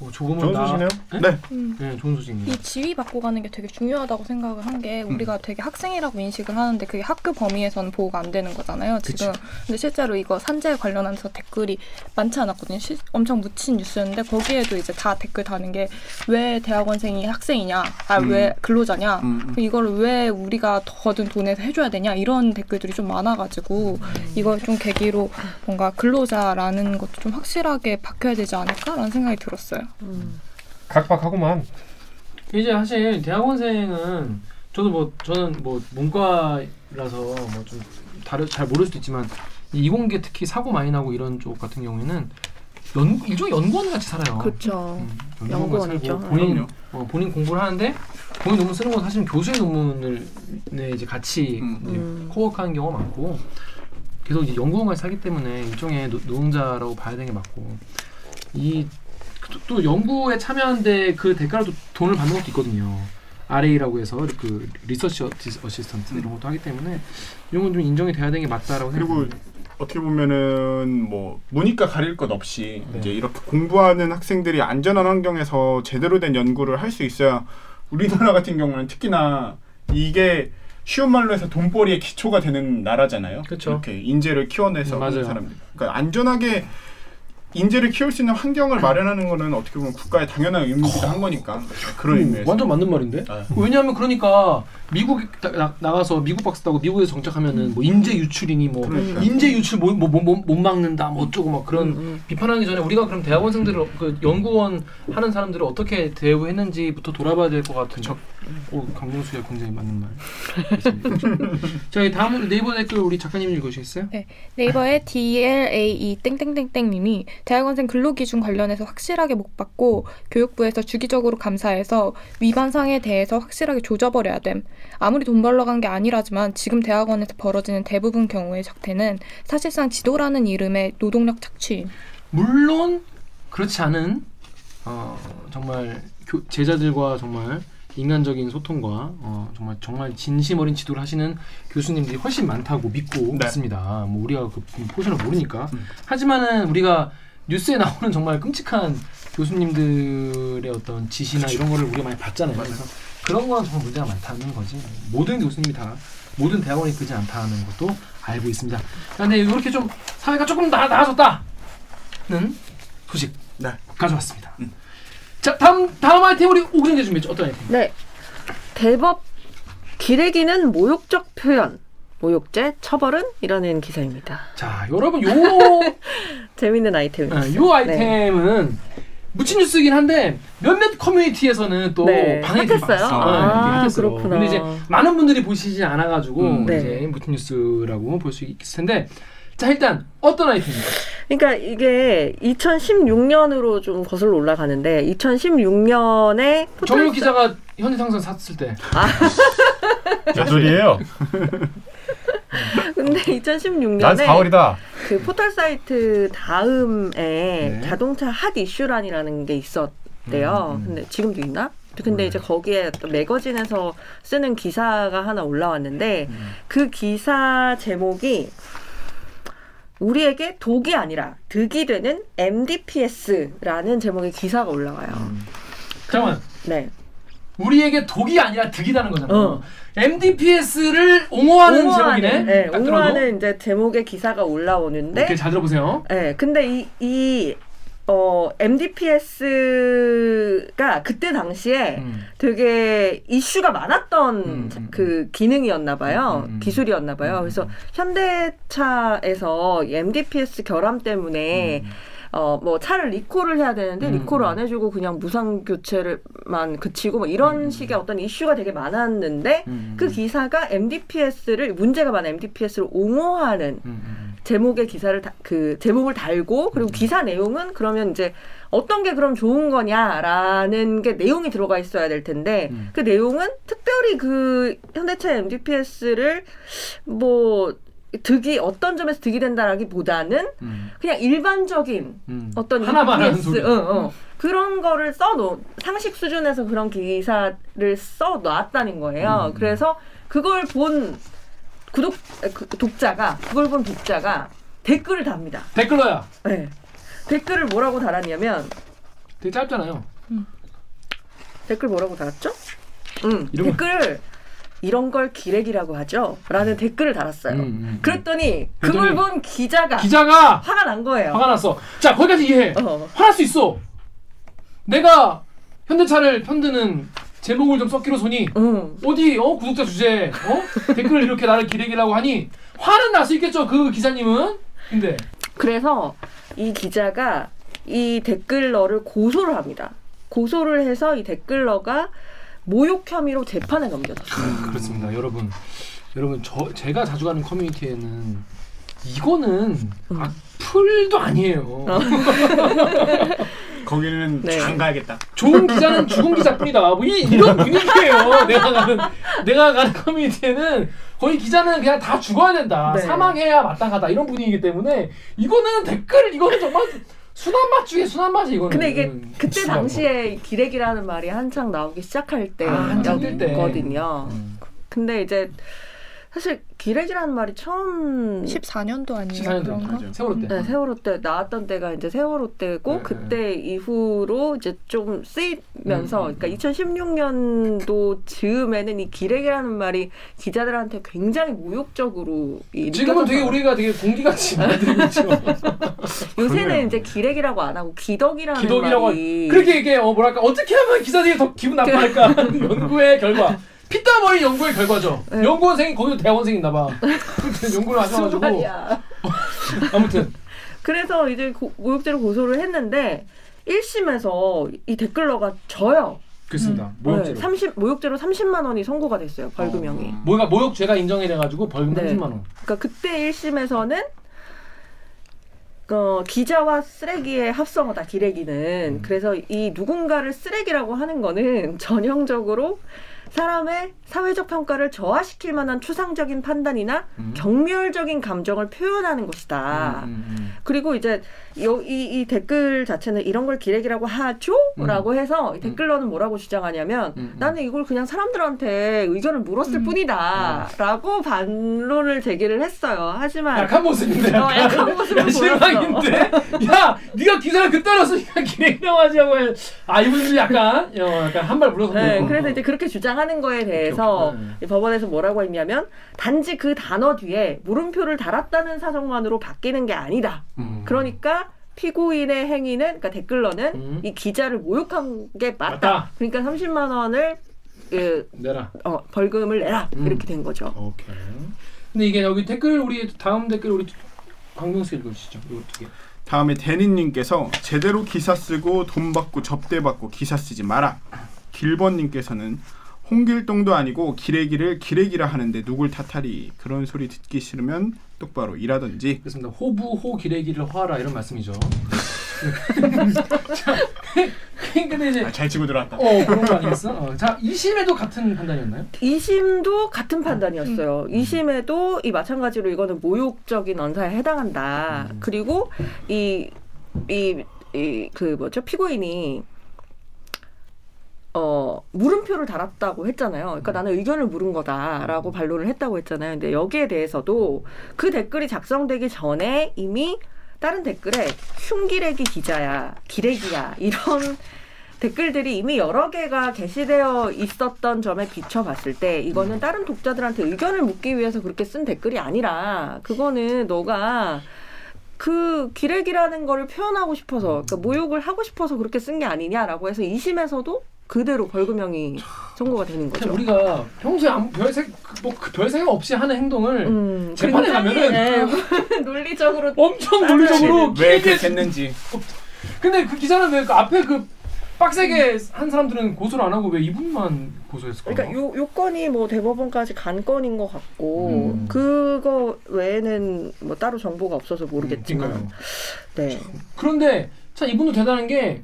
어, 조금은 좋은 나- 소식이네요. 네, 음. 네, 좋은 소식입니다. 이 지위 받고 가는 게 되게 중요하다고 생각을 한 게 우리가 되게 학생이라고 인식을 하는데 그게 학교 범위에서는 보호가 안 되는 거잖아요. 지금 근데 실제로 이거 산재 관련해서 댓글이 많지 않았거든요. 시- 엄청 묻힌 뉴스였는데 거기에도 이제 다 댓글 다는 게 왜 대학원생이 학생이냐, 아 음. 왜 근로자냐, 음, 음. 이거를 왜 우리가 더 거둔 돈에서 해줘야 되냐 이런 댓글들이 좀 많아가지고 이걸 좀 계기로 뭔가 근로자라는 것도 좀 확실하게 바뀌어야 되지 않을까라는 생각이 들었어요. 음. 각박하구만. 이제 사실 대학원생은 저도 뭐 저는 뭐 문과라서 뭐 좀 다르 잘 모를 수도 있지만 이 이공계 특히 사고 많이 나고 이런 쪽 같은 경우에는 연 일종의 연구원 같이 살아요. 그렇죠. 음, 연구원 같이 연구원이죠. 살고 본인. 어, 본인 공부를 하는데 본인 논문 쓰는 건 사실은 교수의 논문을 네, 이제 같이 음. 이제 음. 코워크하는 경우가 많고 계속 이제 연구원 같이 살기 때문에 일종의 노, 노동자라고 봐야 되는 게 맞고 이 또 연구에 참여하는데 그 대가로 또 돈을 받는 것도 있거든요. RA라고 해서 그 research assis- assistant 이런 것도 하기 때문에 이런 건 좀 인정이 돼야 되는 게 맞다라고 생각합니다. 어떻게 보면은 뭐 문이과 가릴 것 없이 네. 이제 이렇게 공부하는 학생들이 안전한 환경에서 제대로 된 연구를 할 수 있어야 우리나라 같은 경우는 특히나 이게 쉬운 말로 해서 돈벌이의 기초가 되는 나라잖아요. 그쵸. 이렇게 인재를 키워내서 음. 사람들. 그러니까 안전하게 인재를 키울 수 있는 환경을 마련하는 거는 어떻게 보면 국가의 당연한 의무이기도 한 거니까 그런 음, 의미에서 완전 맞는 말인데. 아. 왜냐하면 그러니까 미국 나, 나가서 미국 박사 따고 미국에서 정착하면은 뭐 인재 유출이니 뭐 그러니까. 인재 유출 못, 못, 못, 못 막는다 뭐 어쩌고 막 그런 음, 음. 비판하기 전에 우리가 그럼 대학원생들을 그 연구원 하는 사람들을 어떻게 대우했는지부터 돌아봐야 될 것 같은 그쵸. 오, 강명수가 굉장히 맞는 말. 자, 다음 네이버 댓글 우리 작가님 읽으시겠어요? 네이버의 DLAE 땡땡땡땡님이 대학원생 근로기준 관련해서 확실하게 못 받고 교육부에서 주기적으로 감사해서 위반 사항에 대해서 확실하게 조져버려야 됨. 아무리 돈 벌러 간 게 아니라지만 지금 대학원에서 벌어지는 대부분 경우의 적태는 사실상 지도라는 이름의 노동력 착취. 물론 그렇지 않은 어, 정말 교, 제자들과 정말 인간적인 소통과 어, 정말 정말 진심 어린 지도를 하시는 교수님들이 훨씬 많다고 믿고 네. 있습니다. 뭐 우리가 그 포션을 모르니까. 하지만은 우리가 뉴스에 나오는 정말 끔찍한 교수님들의 어떤 지시나 이런 거를 우리가 많이 봤잖아요. 그래서 그런 건 정말 문제가 많다는 거지. 모든 교수님이 다 모든 대학원이 그지 않다는 것도 알고 있습니다. 그런데 이렇게 좀 사회가 조금 나, 나아졌다는 소식 네. 가져왔습니다. 음. 자 다음 다음 아이템 우리 오근재 준비했죠. 어떤 아이템? 네. 대법 기레기는 모욕적 표현. 모욕죄 처벌은 이라는 기사입니다. 자 여러분 요 재밌는 아이템입니다. 어, 요 아이템은 묻힌 뉴스이긴 한데 몇몇 커뮤니티에서는 또 네, 핫했어요? 많았어요. 아, 네, 핫했어요. 그렇구나. 근데 이제 많은 분들이 보시지 않아가지고 음. 네. 이제 묻힌 뉴스라고 볼 수 있을 텐데 자 일단 어떤 아이템입니까? 그러니까 이게 2016년으로 좀 거슬러 올라가는데 2016년에 정유 기자가 현대상선 샀을 때 몇 소리예요? 근데 난 2016년에 4월이다. 그 포털 사이트 다음에 네. 자동차 핫 이슈란이라는 게 있었대요. 음, 음. 근데 지금도 있나? 근데 몰라요. 이제 거기에 또 매거진에서 쓰는 기사가 하나 올라왔는데 음. 그 기사 제목이 우리에게 독이 아니라 득이 되는 MDPS라는 제목의 기사가 올라와요. 음. 잠깐만 네. 우리에게 독이 아니라 득이라는 거잖아요. 어. MDPS를 옹호하는 옹호하는, 제목이네. 네. 옹호하는 이제 제목의 기사가 올라오는데 오케이 잘 들어보세요. 네, 근데 이, 이, 어, MDPS가 그때 당시에 음. 되게 이슈가 많았던 음, 음, 그 기능이었나 봐요. 음, 음, 음. 기술이었나 봐요. 음, 음, 그래서 음. 현대차에서 이 MDPS 결함 때문에 음. 어, 뭐 차를 리콜을 해야 되는데 음, 리콜을 음. 안 해주고 그냥 무상 교체를만 그치고 뭐 이런 음, 식의 어떤 이슈가 되게 많았는데 음. 그 기사가 MDPS를 문제가 많은 MDPS를 옹호하는 음, 음. 제목의 기사를 다, 그 제목을 달고 그리고 기사 내용은 그러면 이제 어떤 게 그럼 좋은 거냐라는 게 내용이 들어가 있어야 될 텐데 음. 그 내용은 특별히 그 현대차 MDPS를 뭐 득이 어떤 점에서 득이 된다라기보다는 음. 그냥 일반적인 음. 어떤 하나만 EPS. 응, 응. 그런 거를 써놓 상식 수준에서 그런 기사를 써놨다는 거예요. 음. 그래서 그걸 본 구독 그, 독자가 그걸 본 독자가 댓글을 답니다. 댓글러야. 네. 댓글을 뭐라고 달았냐면 되게 짧잖아요. 댓글 뭐라고 달았죠? 응. 거- 댓글을 이런 걸 기레기라고 하죠. 라는 댓글을 달았어요. 음, 음. 그랬더니 그걸 본 기자가 기자가 화가 난 거예요. 화가 났어. 자 거기까지 이해해. 어. 화날 수 있어. 내가 현대차를 편드는 제목을 좀 썩기로 손이 응. 어디 어 구독자 주제 어 댓글을 이렇게 나를 기레기라고 하니 화는 날 수 있겠죠 그 기자님은. 근데 그래서 이 기자가 이 댓글러를 고소를 합니다. 고소를 해서 이 댓글러가 모욕 혐의로 재판에 넘겨졌어요. 그렇습니다 여러분. 여러분 저 제가 자주 가는 커뮤니티에는 이거는 악플도 아니에요. 거기는 네. 안 가야겠다. 좋은 기자는 죽은 기자뿐이다. 뭐 이, 이런 분위기예요. 내가 가는 내가 가는 커뮤니티에는 거의 기자는 그냥 다 죽어야 된다. 네. 사망해야 마땅하다. 이런 분위기이기 때문에 이거는 댓글 이거는 정말 순한 맛 중에 순한 맛이 이거는. 근데 이게 그때. 당시에 기레기라는 말이 한창 나오기 시작할 아, 때. 때였거든요. 음. 근데 이제 사실 기레기라는 말이 처음 14년도 아니에요 14년도 그런 거? 맞아요. 세월호 때. 네, 세월호 때 나왔던 때가 이제 세월호 때고 네, 그때 이후로 이제 좀 쓰이면서 음, 음, 그러니까 2016년도 즈음에는 이 기레기라는 말이 기자들한테 굉장히 모욕적으로 이 지금은 되게. 우리가 되게 공기같이 만들고 있죠. 요새는 그러네요. 이제 기레기라고 안 하고 기덕이라는 기독이라고 말이 그렇게 이게 어 뭐랄까 어떻게 하면 기자들이 더 기분 나빠할까 하는 연구의 결과 피땀 흘린 연구의 결과죠. 네. 연구원생이 거기도 대학원생인가 봐. 연구를 하셔가지고. 아무튼 그래서 이제 고, 모욕죄로 고소를 했는데 1심에서 이 댓글러가 져요. 그렇습니다. 네, 모욕죄로. 30 모욕죄로 30만 원이 선고가 됐어요. 벌금형이. 어. 뭐가 모욕죄가 인정이 돼가지고 벌금 네. 30만 원. 그러니까 그때 1심에서는 어, 기자와 쓰레기의 합성어다 기레기는 음. 그래서 이 누군가를 쓰레기라고 하는 거는 전형적으로 사람의 사회적 평가를 저하시킬 만한 추상적인 판단이나 음. 경멸적인 감정을 표현하는 것이다. 음, 음, 그리고 이제 요, 이, 이 댓글 자체는 이런 걸 기레기라고 하죠? 음. 라고 해서 이 댓글러는 뭐라고 주장하냐면 음, 음. 나는 이걸 그냥 사람들한테 의견을 물었을 음. 뿐이다 라고 반론을 제기를 했어요. 하지만 약한 모습인데. 어, 약한 모습을 야, 실망인데. 야, 네가 기사를 그따라 쓰니까 기레기라고 하자고 해. 아 이분도 약간, 어, 약간 한 발 물러서. 네, 그래서 이제 그렇게 주장하 는 거에 대해서 오케이, 오케이. 이 법원에서 뭐라고 했냐면 단지 그 단어 뒤에 물음표를 달았다는 사정만으로 바뀌는 게 아니다. 음. 그러니까 피고인의 행위는 그러니까 댓글러는 음. 이 기자를 모욕한 게 맞다. 맞다. 그러니까 30만 원을 그, 내라. 어, 벌금을 내라 음. 이렇게 된 거죠. 오케이. 근데 이게 여기 댓글 우리 다음 댓글 우리 강병수 읽어주시죠. 두 개. 다음에 대니님께서 제대로 기사 쓰고 돈 받고 접대 받고 기사 쓰지 마라. 길번님께서는 홍길동도 아니고 기레기를 기레기라 하는데 누굴 탓하리 그런 소리 듣기 싫으면 똑바로 일하던지. 그렇습니다. 호부 호 기레기를 화라 이런 말씀이죠. 자, 근데 이제 아, 잘 치고 들어왔다. 어 그런 거 아니겠어? 어, 자 2심에도 같은 판단이었나요? 2심도 같은 판단이었어요. 2심에도 이 마찬가지로 이거는 모욕적인 언사에 해당한다. 음. 그리고 이 이 이 그 뭐죠 피고인이 어 물음표를 달았다고 했잖아요. 그러니까 나는 의견을 물은 거다라고 반론을 했다고 했잖아요. 근데 여기에 대해서도 그 댓글이 작성되기 전에 이미 다른 댓글에 흉기레기 기자야, 기레기야 이런 댓글들이 이미 여러 개가 게시되어 있었던 점에 비춰봤을 때 이거는 다른 독자들한테 의견을 묻기 위해서 그렇게 쓴 댓글이 아니라 그거는 너가 그 기레기라는 거를 표현하고 싶어서 그러니까 모욕을 하고 싶어서 그렇게 쓴 게 아니냐라고 해서 2심에서도 그대로 벌금형이 선고가 되는 참 거죠. 우리가 평소에 아무 별생 뭐별 생각 없이 하는 행동을 음, 재판에 가면은 네, 논리적으로 엄청 논리적으로 왜 그렇게 했는지. 근데 그 기자는 왜 그 앞에 그 빡세게 한 사람들은 고소를 안 하고 왜 이분만 고소했을까? 그러니까 요, 요 건이 뭐 대법원까지 간 건인 것 같고 음. 그거 외에는 뭐 따로 정보가 없어서 모르겠지만 그러니까요. 네. 그런데 참 이분도 대단한 게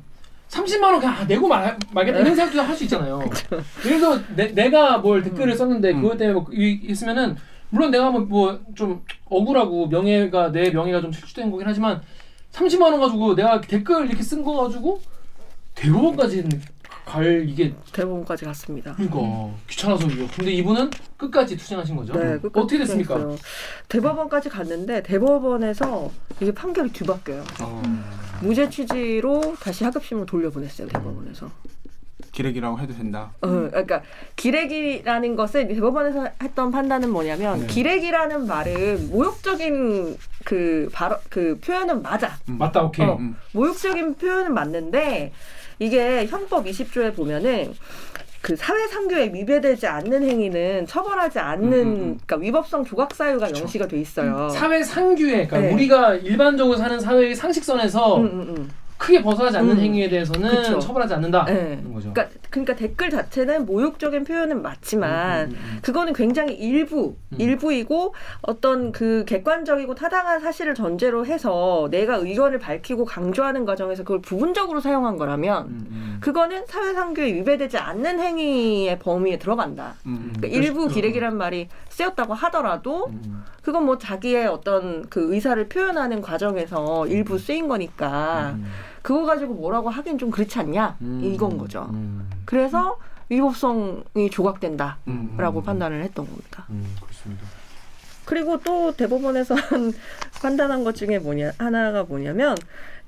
30만 원 그냥 아, 내고 말, 말겠다 이런 생각도 할 수 있잖아요. 예를 들어 내, 내가 뭘 댓글을 썼는데 음. 그것 때문에 뭐 이- 있으면은 물론 내가 뭐 좀 억울하고 명예가 내 명예가 좀 실추된 거긴 하지만 30만 원 가지고 내가 댓글 이렇게 쓴 거 가지고 대법원까지 갈 이게 대법원까지 갔습니다. 그러니까 귀찮아서 이거. 근데 이분은 끝까지 투쟁하신 거죠. 네, 끝까지 어떻게 됐습니까? 투쟁했어요. 대법원까지 갔는데 대법원에서 이게 판결이 뒤바뀌어요. 어, 무죄 취지로 다시 하급심으로 돌려보냈어요 대법원에서. 기레기라고 해도 된다. 어, 그러니까 기레기라는 것을 대법원에서 했던 판단은 뭐냐면 네. 기레기라는 말은 모욕적인 그 발어, 그 표현은 맞아. 맞다 오케이. 어. 음. 모욕적인 표현은 맞는데 이게 형법 20조에 보면은 그 사회 상규에 위배되지 않는 행위는 처벌하지 않는 음, 음, 음. 그러니까 위법성 조각 사유가 명시가 돼 있어요. 사회 상규에 그러니까 네. 우리가 일반적으로 사는 사회의 상식선에서 음, 음, 음. 크게 벗어나지 않는 음. 행위에 대해서는 그쵸. 처벌하지 않는다. 네. 그러니까 그러니까 댓글 자체는 모욕적인 표현은 맞지만 음, 음, 음. 그거는 굉장히 일부 음. 일부이고 어떤 그 객관적이고 타당한 사실을 전제로 해서 내가 의견을 밝히고 강조하는 과정에서 그걸 부분적으로 사용한 거라면 음, 음. 그거는 사회상규에 위배되지 않는 행위의 범위에 들어간다. 음, 음. 그러니까 일부 기레기란 말이 쓰였다고 하더라도 음. 그건 뭐 자기의 어떤 그 의사를 표현하는 과정에서 일부 쓰인 거니까 음. 그거 가지고 뭐라고 하긴 좀 그렇지 않냐 음. 이건 거죠. 음. 그래서 위법성이 조각된다라고 음, 음. 판단을 했던 겁니다. 음, 그렇습니다. 그리고 또 대법원에서 한 판단한 것 중에 뭐냐 하나가 뭐냐면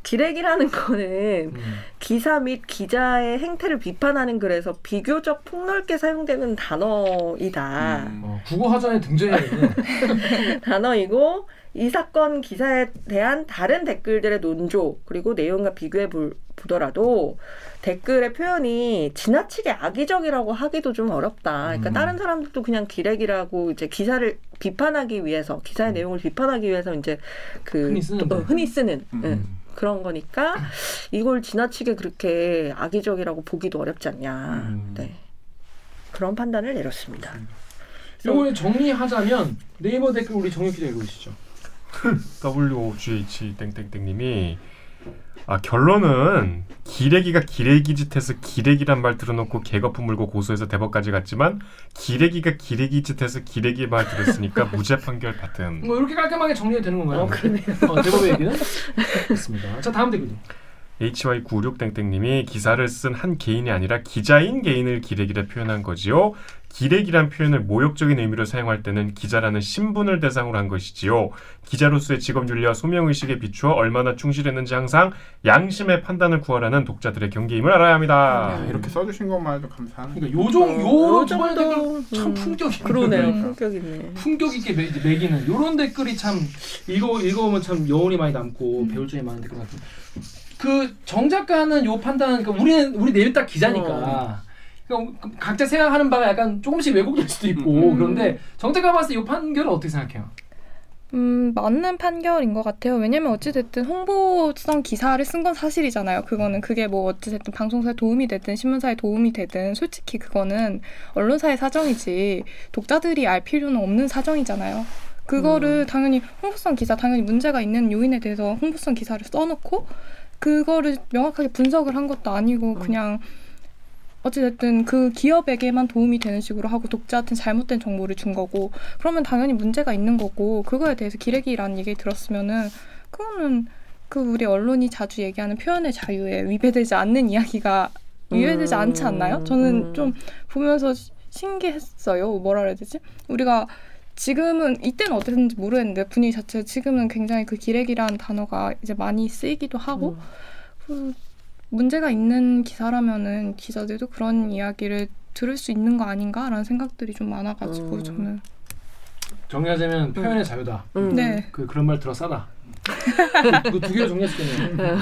기레기라는 거는 음. 기사 및 기자의 행태를 비판하는 글에서 비교적 폭넓게 사용되는 단어이다. 음. 어, 국어 하전에 등재해야겠네. 단어이고 이 사건 기사에 대한 다른 댓글들의 논조 그리고 내용과 비교해 볼- 보더라도 댓글의 표현이 지나치게 악의적이라고 하기도 좀 어렵다. 그러니까 음. 다른 사람들도 그냥 기레기라고 이제 기사를 비판하기 위해서 기사의 내용을 비판하기 위해서 이제 그 흔히 쓰는데. 어, 흔히 쓰는 음. 예. 그런 거니까 이걸 지나치게 그렇게 악의적이라고 보기도 어렵지 않냐. 음. 네. 그런 판단을 내렸습니다. 요걸 정리하자면 네이버 댓글 우리 정혁 기자 읽으시죠. WGH 땡땡땡님이 아 결론은 기레기가 기레기 짓해서 기레기란 말 들어놓고 개거품 물고 고소해서 대법까지 갔지만 기레기가 기레기 짓해서 기레기 말 들었으니까 무죄 판결 같은. 뭐 이렇게 깔끔하게 정리가 되는 건가요? 어, 그러네요. 어, 대법의 얘기는 그렇습니다. 자 다음 댓글. HY96땡땡님이 기사를 쓴 한 개인이 아니라 기자인 개인을 기레기라 표현한 거지요. 기레기란 표현을 모욕적인 의미로 사용할 때는 기자라는 신분을 대상으로 한 것이지요. 기자로서의 직업 윤리와 소명 의식에 비추어 얼마나 충실했는지 항상 양심의 판단을 구하라는 독자들의 경계임을 알아야 합니다. 야, 이렇게 써주신 것만 해도 감사합니다. 그러니까 요정 요 요두 번의 댓글 정도, 참 음. 품격 있네. 그러네요. 음. 품격 있네. 품격 있게 매, 매기는 요런 댓글이 참 읽어 읽어보면 참 여운이 많이 남고 배울 점이 많은 댓글 같은. 그정 작가는 요 판단, 그러니까 우리는 우리 내일 딱 기자니까. 그러니까 각자 생각하는 바가 약간 조금씩 왜곡될 수도 있고 음. 그런데 정 작가 봤을 때요 판결은 어떻게 생각해요? 음, 맞는 판결인 것 같아요. 왜냐면 어찌됐든 홍보성 기사를 쓴 건 사실이잖아요. 그거는 그게 뭐 어찌됐든 방송사에 도움이 되든 신문사에 도움이 되든 솔직히 그거는 언론사의 사정이지 독자들이 알 필요는 없는 사정이잖아요. 그거를 당연히 홍보성 기사 당연히 문제가 있는 요인에 대해서 홍보성 기사를 써놓고 그거를 명확하게 분석을 한 것도 아니고 그냥 어찌됐든 그 기업에게만 도움이 되는 식으로 하고 독자한테 잘못된 정보를 준 거고 그러면 당연히 문제가 있는 거고 그거에 대해서 기레기라는 얘기 들었으면은 그거는 그 우리 언론이 자주 얘기하는 표현의 자유에 위배되지 않는 이야기가 위배되지 음, 않지 않나요? 저는 음. 좀 보면서 시- 신기했어요. 뭐라 그래야 되지? 우리가 지금은 이때는 어땠는지 모르겠는데 분위기 자체 지금은 굉장히 그 기레기라는 단어가 이제 많이 쓰이기도 하고 음. 그 문제가 있는 기사라면은 기자들도 그런 이야기를 들을 수 있는 거 아닌가라는 생각들이 좀 많아가지고 음. 저는 정리하자면 표현의 자유다. 음. 네 그 그런 말 들어 싸다. 그 두 개로 있겠네요.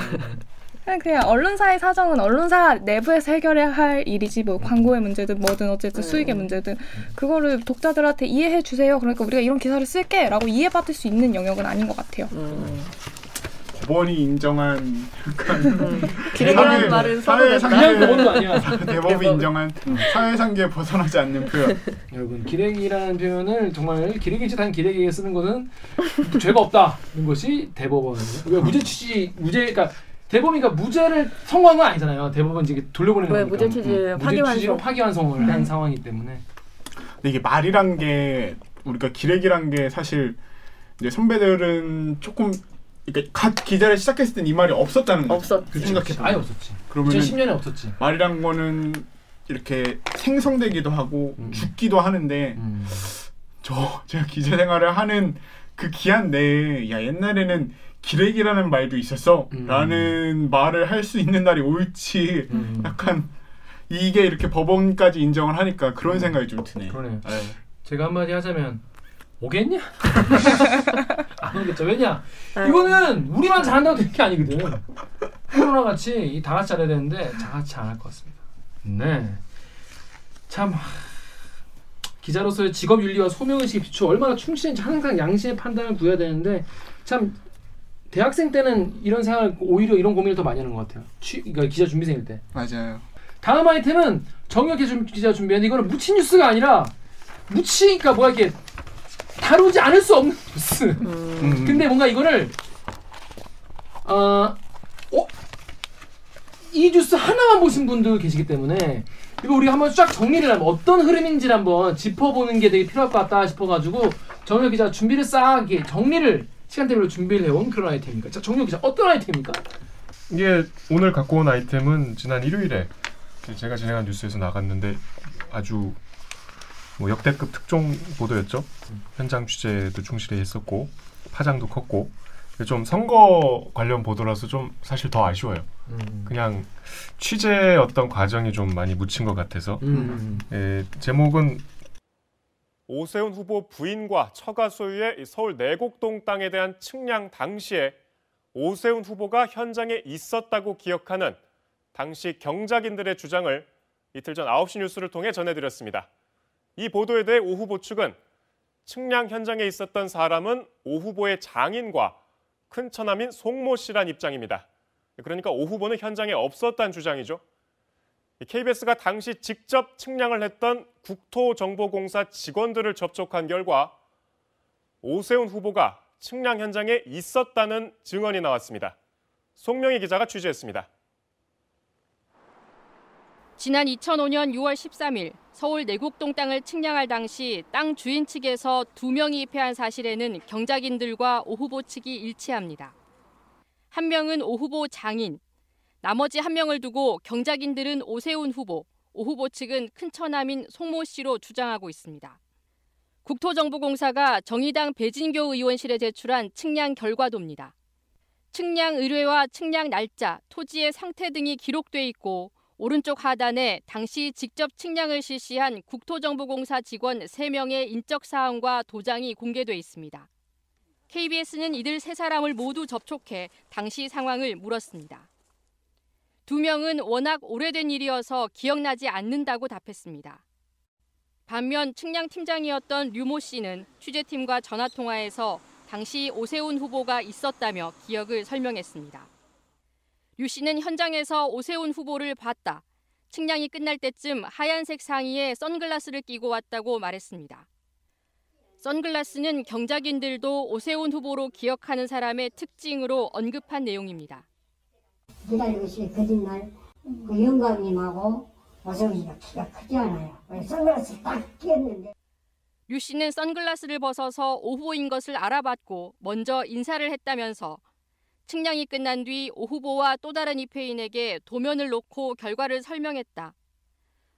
그냥, 언론사의 사정은 언론사 내부에서 해결해야 할 일이지 뭐 광고의 문제든 뭐든 어쨌든 네. 수익의 문제든 그거를 독자들한테 이해해 주세요. 그러니까 우리가 이런 기사를 쓸게라고 이해받을 수 있는 영역은 아닌 것 같아요. 음. 법원이 인정한 기레기라는 사회- 말은 사회 써도 된다. 그냥 법원도 아니야. 대법이 대법. 인정한 사회상계에 벗어나지 않는 표현. 여러분 기레기라는 표현을 정말 기레기 짓 한 기레기에게 쓰는 것은 죄가 없다는 것이 대법원. 왜 무죄 취지 무죄 그러니까 대법이니까 무죄를 선고한 건 아니잖아요. 대법원 이제 돌려보내는 왜 거니까. 무죄 취지 음, 취지 로 파기환송을 한 상황이기 때문에. 근데 이게 말이란 게 우리가 기레기란 게 사실 이제 선배들은 조금 그러니까 갓 기자를 시작했을 땐 이 말이 없었다는 거죠. 없었지. 그치, 생각해. 아예 없었지. 그러면 2010년에 없었지. 말이란 거는 이렇게 생성되기도 하고 음. 죽기도 하는데 음. 저 제가 기자 생활을 하는 그 기한 내에 야 옛날에는 기레기라는 말도 있었어 음. 라는 말을 할 수 있는 날이 올지 음. 약간 이게 이렇게 법원까지 인정을 하니까 그런 음. 생각이 좀 드네요. 그러네요. 네. 제가 한마디 하자면 오겠냐? 안 오겠죠. 왜냐? 아유. 이거는 우리만 잘한다고 되는 게 아니거든. 코로나 같이 이다 같이 잘해야 되는데 다 같이 안 할 것 같습니다. 네. 참 하, 기자로서의 직업 윤리와 소명 의식에 비추어 얼마나 충실한지 항상 양심의 판단을 구해야 되는데 참 대학생 때는 이런 생각을 오히려 이런 고민을 더 많이 하는 것 같아요. 취, 그러니까 기자 준비생일 때. 맞아요. 다음 아이템은 정혁 기자 준- 기자 준비했는데 이거는 묻힌 뉴스가 아니라 묻히니까 뭐야 이게 다루지 않을 수 없는 뉴스. 음. 근데 뭔가 이거를 어, 어? 이 뉴스 하나만 보신 분도 계시기 때문에 이거 우리가 한번 쫙 정리를 하면 어떤 흐름인지를 한번 짚어보는 게 되게 필요할 것 같다 싶어가지고 정혁 기자 준비를 싹 정리를 시간대별로 준비를 해온 그런 아이템입니까? 자, 정혁 기자 어떤 아이템입니까? 이게 오늘 갖고 온 아이템은 지난 일요일에 제가 진행한 뉴스에서 나갔는데 아주 뭐 역대급 특종 보도였죠. 현장 취재도 충실히 했었고 파장도 컸고 좀 선거 관련 보도라서 좀 사실 더 아쉬워요. 그냥 취재 어떤 과정이 좀 많이 묻힌 것 같아서 음. 에, 제목은 오세훈 후보 부인과 처가 소유의 이 서울 내곡동 땅에 대한 측량 당시에 오세훈 후보가 현장에 있었다고 기억하는 당시 경작인들의 주장을 이틀 전 9시 뉴스를 통해 전해드렸습니다. 이 보도에 대해 오 후보 측은 측량 현장에 있었던 사람은 오 후보의 장인과 큰 처남인 송모 씨란 입장입니다. 그러니까 오 후보는 현장에 없었다는 주장이죠. KBS가 당시 직접 측량을 했던 국토정보공사 직원들을 접촉한 결과 오세훈 후보가 측량 현장에 있었다는 증언이 나왔습니다. 송명희 기자가 취재했습니다. 지난 2005년 6월 13일 서울 내곡동 땅을 측량할 당시 땅 주인 측에서 두 명이 입회한 사실에는 경작인들과 오 후보 측이 일치합니다. 한 명은 오 후보 장인, 나머지 한 명을 두고 경작인들은 오세훈 후보, 오 후보 측은 큰 처남인 송모 씨로 주장하고 있습니다. 국토정보공사가 정의당 배진교 의원실에 제출한 측량 결과도입니다. 측량 의뢰와 측량 날짜, 토지의 상태 등이 기록돼 있고 오른쪽 하단에 당시 직접 측량을 실시한 국토정보공사 직원 3명의 인적 사항과 도장이 공개돼 있습니다. KBS는 이들 세 사람을 모두 접촉해 당시 상황을 물었습니다. 두 명은 워낙 오래된 일이어서 기억나지 않는다고 답했습니다. 반면 측량 팀장이었던 류모 씨는 취재팀과 전화 통화에서 당시 오세훈 후보가 있었다며 기억을 설명했습니다. 유 씨는 현장에서 오세훈 후보를 봤다. 측량이 끝날 때쯤 하얀색 상의에 선글라스를 끼고 왔다고 말했습니다. 선글라스는 경작인들도 오세훈 후보로 기억하는 사람의 특징으로 언급한 내용입니다. 기다리고 있으니 거짓말 그 영감님하고 오세훈 씨가 키가 크지 않아요. 선글라스 딱 끼었는데 류 씨는 선글라스를 벗어서 오 후보인 것을 알아봤고 먼저 인사를 했다면서 측량이 끝난 뒤 오 후보와 또 다른 입회인에게 도면을 놓고 결과를 설명했다.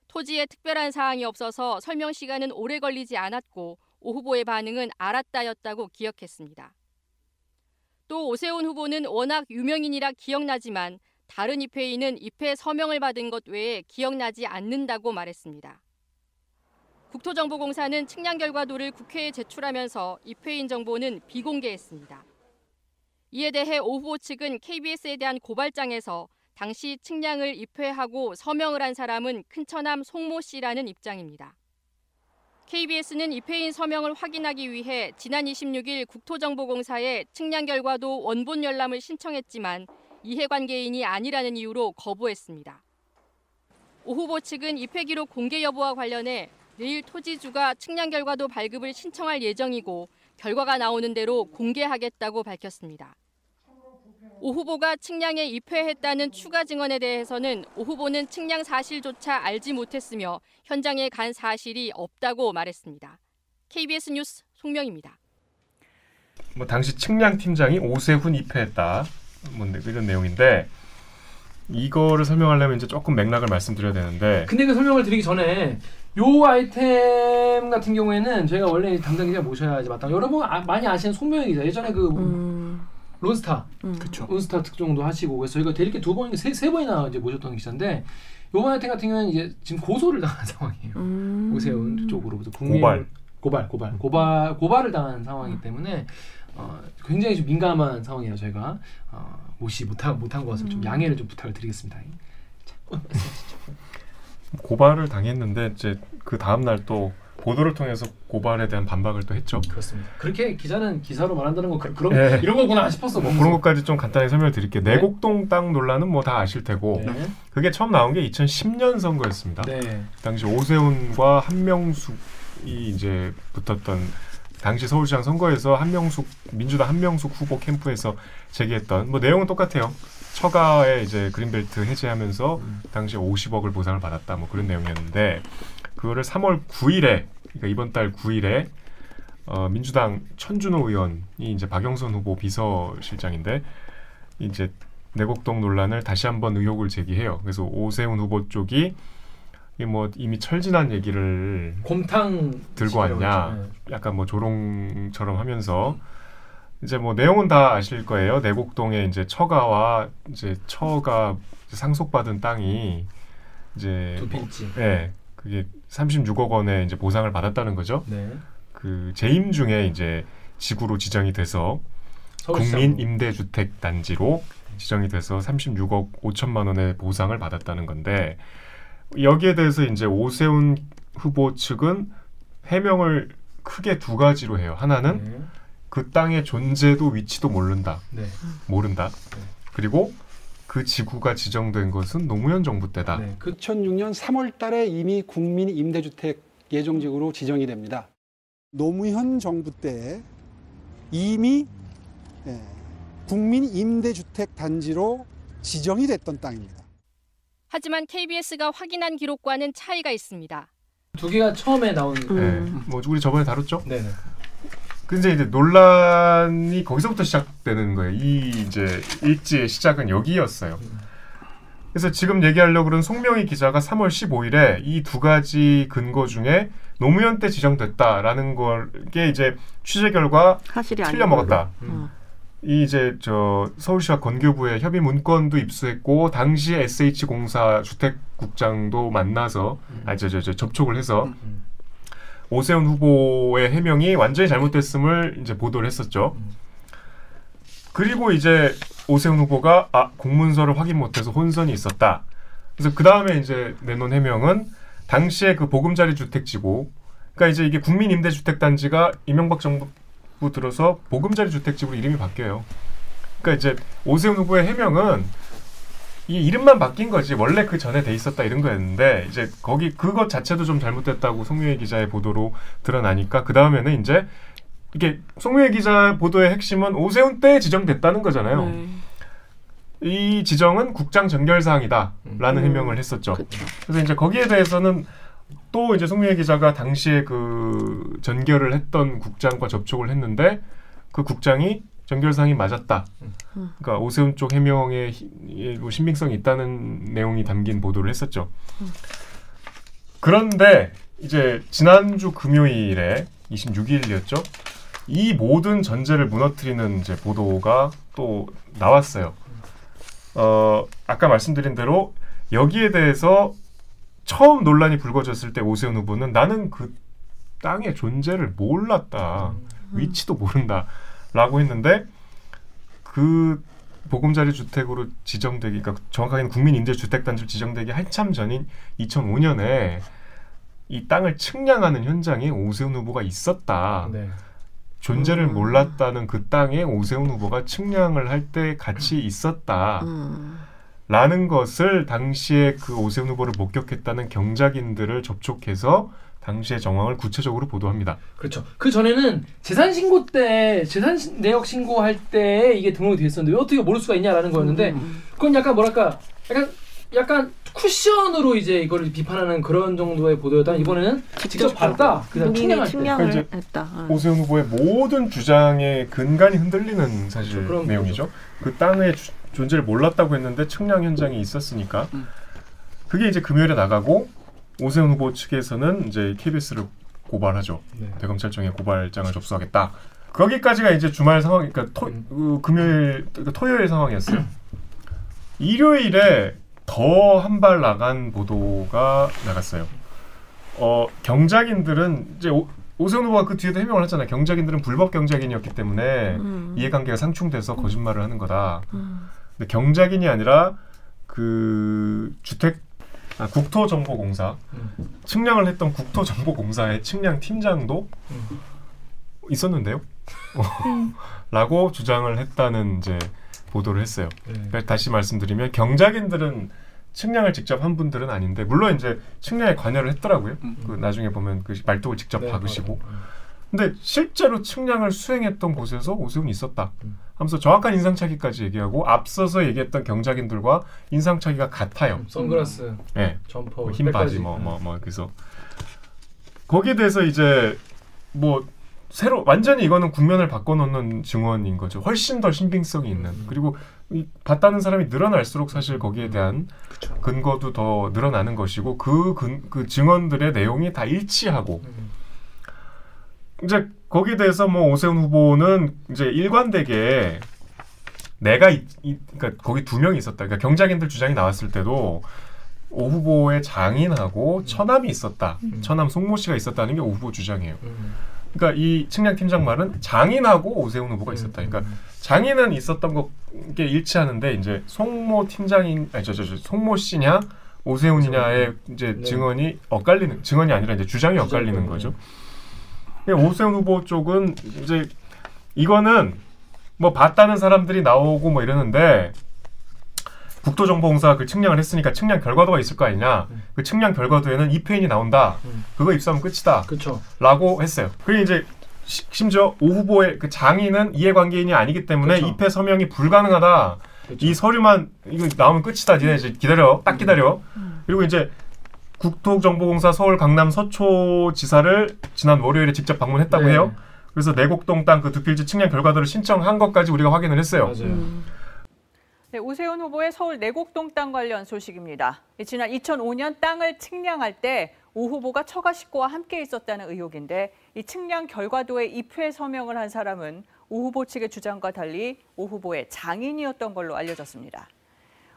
토지에 특별한 사항이 없어서 설명 시간은 오래 걸리지 않았고 오 후보의 반응은 알았다였다고 기억했습니다. 또 오세훈 후보는 워낙 유명인이라 기억나지만 다른 입회인은 입회 서명을 받은 것 외에 기억나지 않는다고 말했습니다. 국토정보공사는 측량 결과도를 국회에 제출하면서 입회인 정보는 비공개했습니다. 이에 대해 오 후보 측은 KBS에 대한 고발장에서 당시 측량을 입회하고 서명을 한 사람은 큰처남 송모 씨라는 입장입니다. KBS는 입회인 서명을 확인하기 위해 지난 26일 국토정보공사에 측량 결과도 원본 열람을 신청했지만 이해관계인이 아니라는 이유로 거부했습니다. 오 후보 측은 입회 기록 공개 여부와 관련해 내일 토지주가 측량 결과도 발급을 신청할 예정이고 결과가 나오는 대로 공개하겠다고 밝혔습니다. 오 후보가 측량에 입회했다는 추가 증언에 대해서는 오 후보는 측량 사실조차 알지 못했으며 현장에 간 사실이 없다고 말했습니다. KBS 뉴스 송명입니다. 뭐 당시 측량 팀장이 오세훈 입회했다. 뭐 이런 내용인데 이거를 설명하려면 이제 조금 맥락을 말씀드려야 되는데 근데 그 설명을 드리기 전에 요 아이템 같은 경우에는 저희가 원래 담당 기자 모셔야지 마땅. 여러분 아, 많이 아시는 송명희 기자 예전에 그 음, 론스타 음. 론스타 특종도 하시고 그래서 저희가 대리께 두 번인가 세, 세 번이나 이제 모셨던 기자인데 요 아이템 같은 경우는 이제 지금 고소를 당한 상황이에요. 음. 오세훈 쪽으로부터 국민 고발. 고발 고발 고발 고발을 당한 상황이기 때문에 어, 굉장히 좀 민감한 상황이에요. 저희가 어, 무시 못한 못한 것을 좀 양해를 좀 부탁을 드리겠습니다. 자, 어, 고발을 당했는데 이제 그 다음 날 또 보도를 통해서 고발에 대한 반박을 또 했죠. 그렇습니다. 그렇게 기자는 기사로 말한다는 거 그, 그런 예. 이런 거구나 싶었어. 뭐. 그런 것까지 좀 간단히 설명을 드릴게요. 네. 내곡동 땅 논란은 뭐 다 아실 테고 네. 그게 처음 나온 게 2010년 선거였습니다. 네. 당시 오세훈과 한명숙이 이제 붙었던 당시 서울시장 선거에서 한명숙 민주당 한명숙 후보 캠프에서 제기했던 뭐 내용은 똑같아요. 처가에 이제 그린벨트 해제하면서 음. 당시 50억을 보상을 받았다 뭐 그런 내용이었는데 그거를 3월 9일에 그러니까 이번 달 9일에 어, 민주당 천준호 의원이 이제 박영선 후보 비서실장인데 이제 내곡동 논란을 다시 한번 의혹을 제기해요. 그래서 오세훈 후보 쪽이 이뭐 이미 철진한 얘기를 곰탕 들고 왔냐. 했죠. 약간 뭐 조롱처럼 하면서 이제 뭐 내용은 다 아실 거예요. 내곡동에 이제 처가와 이제 처가 상속받은 땅이 이제 네. 두 뭐, 필지. 예, 그게 36억 원의 이제 보상을 받았다는 거죠. 네. 그 재임 중에 이제 지구로 지정이 돼서. 국민 임대주택 단지로 지정이 돼서 36억 5천만 원의 보상을 받았다는 건데 여기에 대해서 이제 오세훈 후보 측은 해명을 크게 두 가지로 해요. 하나는 네. 그 땅의 존재도 위치도 모른다. 네. 모른다. 네. 그리고 그 지구가 지정된 것은 노무현 정부 때다. 네. 그 2006년 3월 달에 이미 국민 임대주택 예정지구로 지정이 됩니다. 노무현 정부 때 이미 예, 국민 임대주택 단지로 지정이 됐던 땅입니다. 하지만 KBS가 확인한 기록과는 차이가 있습니다. 두 개가 처음에 나온. 네. 음. 뭐 우리 저번에 다뤘죠? 네네. 근데 이제 논란이 거기서부터 시작되는 거예요. 이 이제 일지의 시작은 여기였어요. 그래서 지금 얘기하려고 그런 송명희 기자가 3월 15일에 이 두 가지 근거 중에 노무현 때 지정됐다라는 걸게 이제 취재 결과. 틀려 먹었다. 음. 이 이제 저 서울시와 건교부에 협의 문건도 입수했고 당시 SH 공사 주택국장도 만나서 아저저 저 접촉을 해서 음. 오세훈 후보의 해명이 완전히 잘못됐음을 이제 보도를 했었죠. 음. 그리고 이제 오세훈 후보가 아 공문서를 확인 못해서 혼선이 있었다. 그래서 그 다음에 이제 내놓은 해명은 당시에 그 보금자리 주택지구, 그러니까 이제 이게 국민 임대주택 단지가 이명박 정부 들어서 보금자리 주택지구로 이름이 바뀌어요. 그러니까 이제 오세훈 후보의 해명은 이 이름만 바뀐 거지 원래 그 전에 돼 있었다 이런 거였는데 이제 거기 그것 자체도 좀 잘못됐다고 송유혜 기자의 보도로 드러나니까 그 다음에는 이제 이게 송유혜 기자 보도의 핵심은 오세훈 때 지정됐다는 거잖아요. 네. 이 지정은 국장 정결 사항이다라는 음. 해명을 했었죠. 그쵸. 그래서 이제 거기에 대해서는 또 이제 송유혜 기자가 당시에 그 전결을 했던 국장과 접촉을 했는데 그 국장이 사항이 맞았다. 음. 그러니까 오세훈 쪽 해명에 히- 예, 뭐 신빙성이 있다는 내용이 담긴 보도를 했었죠. 그런데 이제 지난주 금요일에 26일이었죠. 이 모든 전제를 무너뜨리는 이제 보도가 또 나왔어요. 어, 아까 말씀드린 대로 여기에 대해서 처음 논란이 불거졌을 때 오세훈 후보는 나는 그 땅의 존재를 몰랐다. 위치도 모른다 라고 했는데 그 보금자리 주택으로 지정되기, 그러니까 정확하게는 국민 임대 주택 단지로 지정되기 한참 전인 2005년에 이 땅을 측량하는 현장에 오세훈 후보가 있었다. 네. 존재를 음. 몰랐다는 그 땅에 오세훈 후보가 측량을 할 때 같이 있었다. 음. 라는 것을 당시에 그 오세훈 후보를 목격했다는 경작인들을 접촉해서 당시의 정황을 구체적으로 보도합니다. 그렇죠. 그 전에는 재산 신고 때 재산 신- 내역 신고할 때 이게 등록이 돼 있었는데 왜 어떻게 모를 수가 있냐라는 거였는데 음. 그건 약간 뭐랄까 약간 약간 쿠션으로 이제 이거를 비판하는 그런 정도의 보도였다. 이번에는 직접 봤다. 그다음 측량할 때. 측량을 이제 했다. 어. 오세훈 후보의 모든 주장의 근간이 흔들리는 사실 그렇죠. 내용이죠. 그 땅의 주- 존재를 몰랐다고 했는데 측량 현장이 있었으니까 음. 그게 이제 금요일에 나가고 오세훈 후보 측에서는 이제 KBS를 고발하죠. 네. 대검찰청에 고발장을 접수하겠다. 거기까지가 이제 주말 상황, 그러니까 토, 음. 그 금요일, 그러니까 토요일 상황이었어요. 일요일에 더 한 발 나간 보도가 나갔어요. 어, 경작인들은 이제 오, 오세훈 후보가 그 뒤에도 해명을 했잖아요. 경작인들은 불법 경작인이었기 때문에 음. 이해관계가 상충돼서 거짓말을 하는 거다. 음. 근데 경작인이 아니라 그 주택 아, 국토정보공사 음. 측량을 했던 국토정보공사의 측량 팀장도 음. 있었는데요. 음. 라고 주장을 했다는 이제 보도를 했어요. 네. 그러니까 다시 말씀드리면 경작인들은 측량을 직접 한 분들은 아닌데 물론 이제 측량에 관여를 했더라고요. 음. 그 나중에 보면 그 말뚝을 직접 네, 박으시고. 맞아요. 음. 근데 실제로 측량을 수행했던 곳에서 오세훈이 있었다. 음. 하면서 정확한 인상착의까지 얘기하고 앞서서 얘기했던 경작인들과 인상착의가 같아요. 음, 선글라스, 예. 점퍼, 뭐 흰. 바지 뭐뭐 뭐 그래서 거기에 대해서 이제 뭐 새로 완전히 이거는 국면을 바꿔놓는 증언인 거죠. 훨씬 더 신빙성이 있는 음. 그리고 이 봤다는 사람이 늘어날수록 사실 거기에 대한 그쵸. 근거도 더 늘어나는 것이고 그, 근, 그 증언들의 내용이 다 일치하고 음. 이제 거기에 대해서 뭐 오세훈 후보는 이제 일관되게 내가 이, 이 그러니까 거기 두 명이 있었다. 그러니까 경작인들 주장이 나왔을 때도 오 후보의 장인하고 처남이 있었다. 음. 처남 송모 씨가 있었다는 게 오 후보 주장이에요. 음. 그러니까 이 측량 팀장 말은 장인하고 오세훈 후보가 있었다. 그러니까 음. 장인은 있었던 게 일치하는데 이제 송모 팀장인 아니 저저 저 송모 씨냐 오세훈이냐의 이제 네. 증언이 엇갈리는 증언이 아니라 이제 주장이 엇갈리는 주장이, 거죠. 그러니까 오세훈 후보 쪽은 이제 이거는 뭐 봤다는 사람들이 나오고 뭐 이러는데 국토정보공사가 그 측량을 했으니까 측량 결과도가 있을 거 아니냐. 그 측량 결과도에는 이 표현이 나온다. 음. 그거 입수하면 끝이다. 그렇죠. 라고 했어요. 그리고 이제 시- 심지어 오 후보의 그 장인은 이해관계인이 아니기 때문에 그쵸. 입회 서명이 불가능하다. 그렇죠. 이 서류만 이거 나오면 끝이다. 니네 이제 기다려. 딱 기다려. 그리고 이제 국토정보공사 서울 강남 서초 지사를 지난 월요일에 직접 방문했다고 네. 해요. 그래서 내곡동 땅 그 두 필지 측량 결과도를 신청한 것까지 우리가 확인을 했어요. 맞아요. 네, 오세훈 후보의 서울 내곡동 땅 관련 소식입니다. 예, 지난 2005년 땅을 측량할 때 오 후보가 처가 식구와 함께 있었다는 의혹인데 이 측량 결과도에 입회 서명을 한 사람은 오 후보 측의 주장과 달리 오 후보의 장인이었던 걸로 알려졌습니다.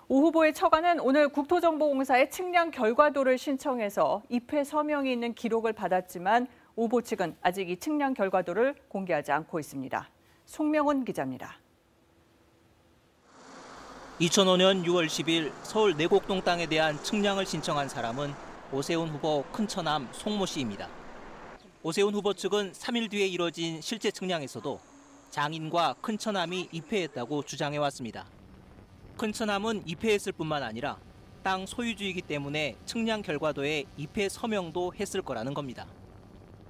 오 후보의 처가는 오늘 국토정보공사에 측량 결과도를 신청해서 입회 서명이 있는 기록을 받았지만 오 후보 측은 아직 이 측량 결과도를 공개하지 않고 있습니다. 송명훈 기자입니다. 2005년 6월 10일 서울 내곡동 땅에 대한 측량을 신청한 사람은 오세훈 후보 큰처남 송모 씨입니다. 오세훈 후보 측은 3일 뒤에 이뤄진 실제 측량에서도 장인과 큰처남이 입회했다고 주장해 왔습니다. 큰 처남은 입회했을 뿐만 아니라 땅 소유주이기 때문에 측량 결과도에 입회 서명도 했을 거라는 겁니다.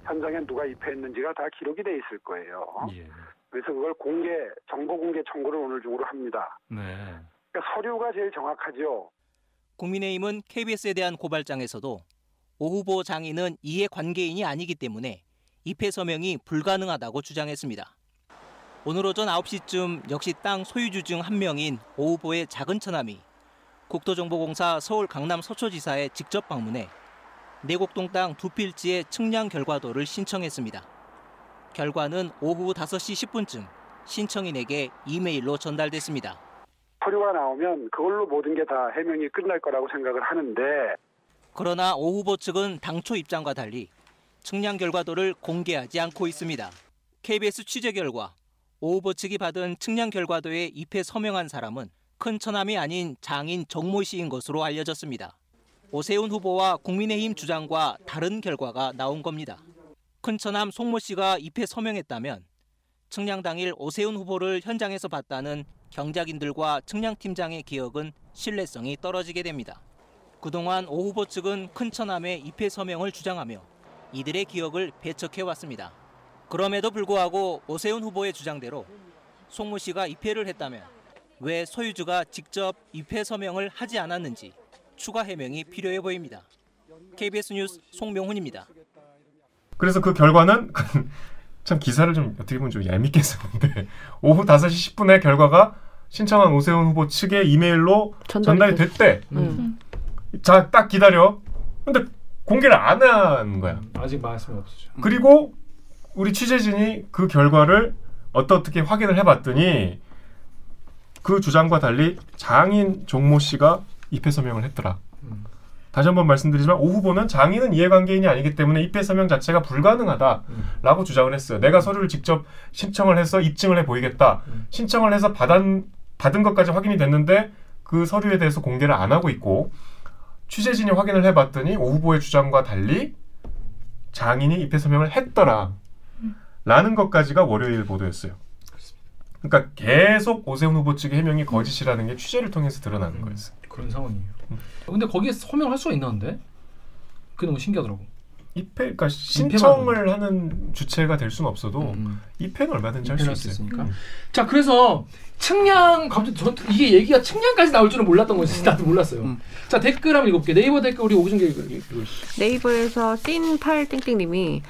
현장에 누가 입회했는지가 다 기록이 돼 있을 거예요. 예. 그래서 그걸 공개, 정보 공개 청구를 오늘 중으로 합니다. 네. 그러니까 서류가 제일 정확하죠. 국민의힘은 KBS에 대한 고발장에서도 오 후보 장인은 이해 관계인이 아니기 때문에 입회 서명이 불가능하다고 주장했습니다. 오늘 오전 9시쯤 역시 땅 소유주 중 한 명인 오 후보의 작은 처남이 국토정보공사 서울 강남 서초지사에 직접 방문해 내곡동 땅 두 필지의 측량 결과도를 신청했습니다. 결과는 오후 5시 10분쯤 신청인에게 이메일로 전달됐습니다. 서류가 나오면 그걸로 모든 게 다 해명이 끝날 거라고 생각을 하는데 그러나 오 후보 측은 당초 입장과 달리 측량 결과도를 공개하지 않고 있습니다. KBS 취재 결과 오 후보 측이 받은 측량 결과도에 입회 서명한 사람은 큰 처남이 아닌 장인 정모 씨인 것으로 알려졌습니다. 오세훈 후보와 국민의힘 주장과 다른 결과가 나온 겁니다. 큰 처남 송모 씨가 입회 서명했다면 측량 당일 오세훈 후보를 현장에서 봤다는 경작인들과 측량팀장의 기억은 신뢰성이 떨어지게 됩니다. 그동안 오 후보 측은 큰 처남의 입회 서명을 주장하며 이들의 기억을 배척해왔습니다. 그럼에도 불구하고 오세훈 후보의 주장대로 송모 씨가 입회를 했다면 왜 소유주가 직접 입회 서명을 하지 않았는지 추가 해명이 필요해 보입니다. KBS 뉴스 송명훈입니다. 그래서 그 결과는 참 기사를 좀 어떻게 보면 좀 얄밉게 썼는데 오후 5시 10분에 결과가 신청한 오세훈 후보 측의 이메일로 전달이 됐대. 음. 자, 딱 기다려. 근데 공개를 안 한 거야. 아직 말씀이 없으죠. 그리고 우리 취재진이 그 결과를 어떻게 확인을 해봤더니 그 주장과 달리 장인 종모 씨가 입회 서명을 했더라. 음. 다시 한번 말씀드리지만 오 후보는 장인은 이해관계인이 아니기 때문에 입회 서명 자체가 불가능하다라고 주장을 했어요. 내가 서류를 직접 신청을 해서 입증을 해 보이겠다. 신청을 해서 받은 받은 것까지 확인이 됐는데 그 서류에 대해서 공개를 안 하고 있고 취재진이 확인을 해봤더니 오 후보의 주장과 달리 장인이 입회 서명을 했더라. 라는 것까지가 월요일 보도였어요. 그러니까 계속 오세훈 후보 측의 해명이 거짓이라는 게 취재를 통해서 드러나는 거였어요. 그런 상황이에요. 근데 거기에 서명할 수가 있나는데? 그게 너무 신기하더라고. 입회, 그러니까 신청을 하는 주체가 될 수는 없어도 입회는 얼마든지 할 수 있어요. 있으니까. 자, 그래서 측량 갑자기 저 이게 얘기가 측량까지 나올 줄은 몰랐던 거지. 나도 몰랐어요. 자, 댓글 한번 읽어볼게. 네이버 댓글 우리 오기정 읽어. 네이버에서 찐팔 땡땡님이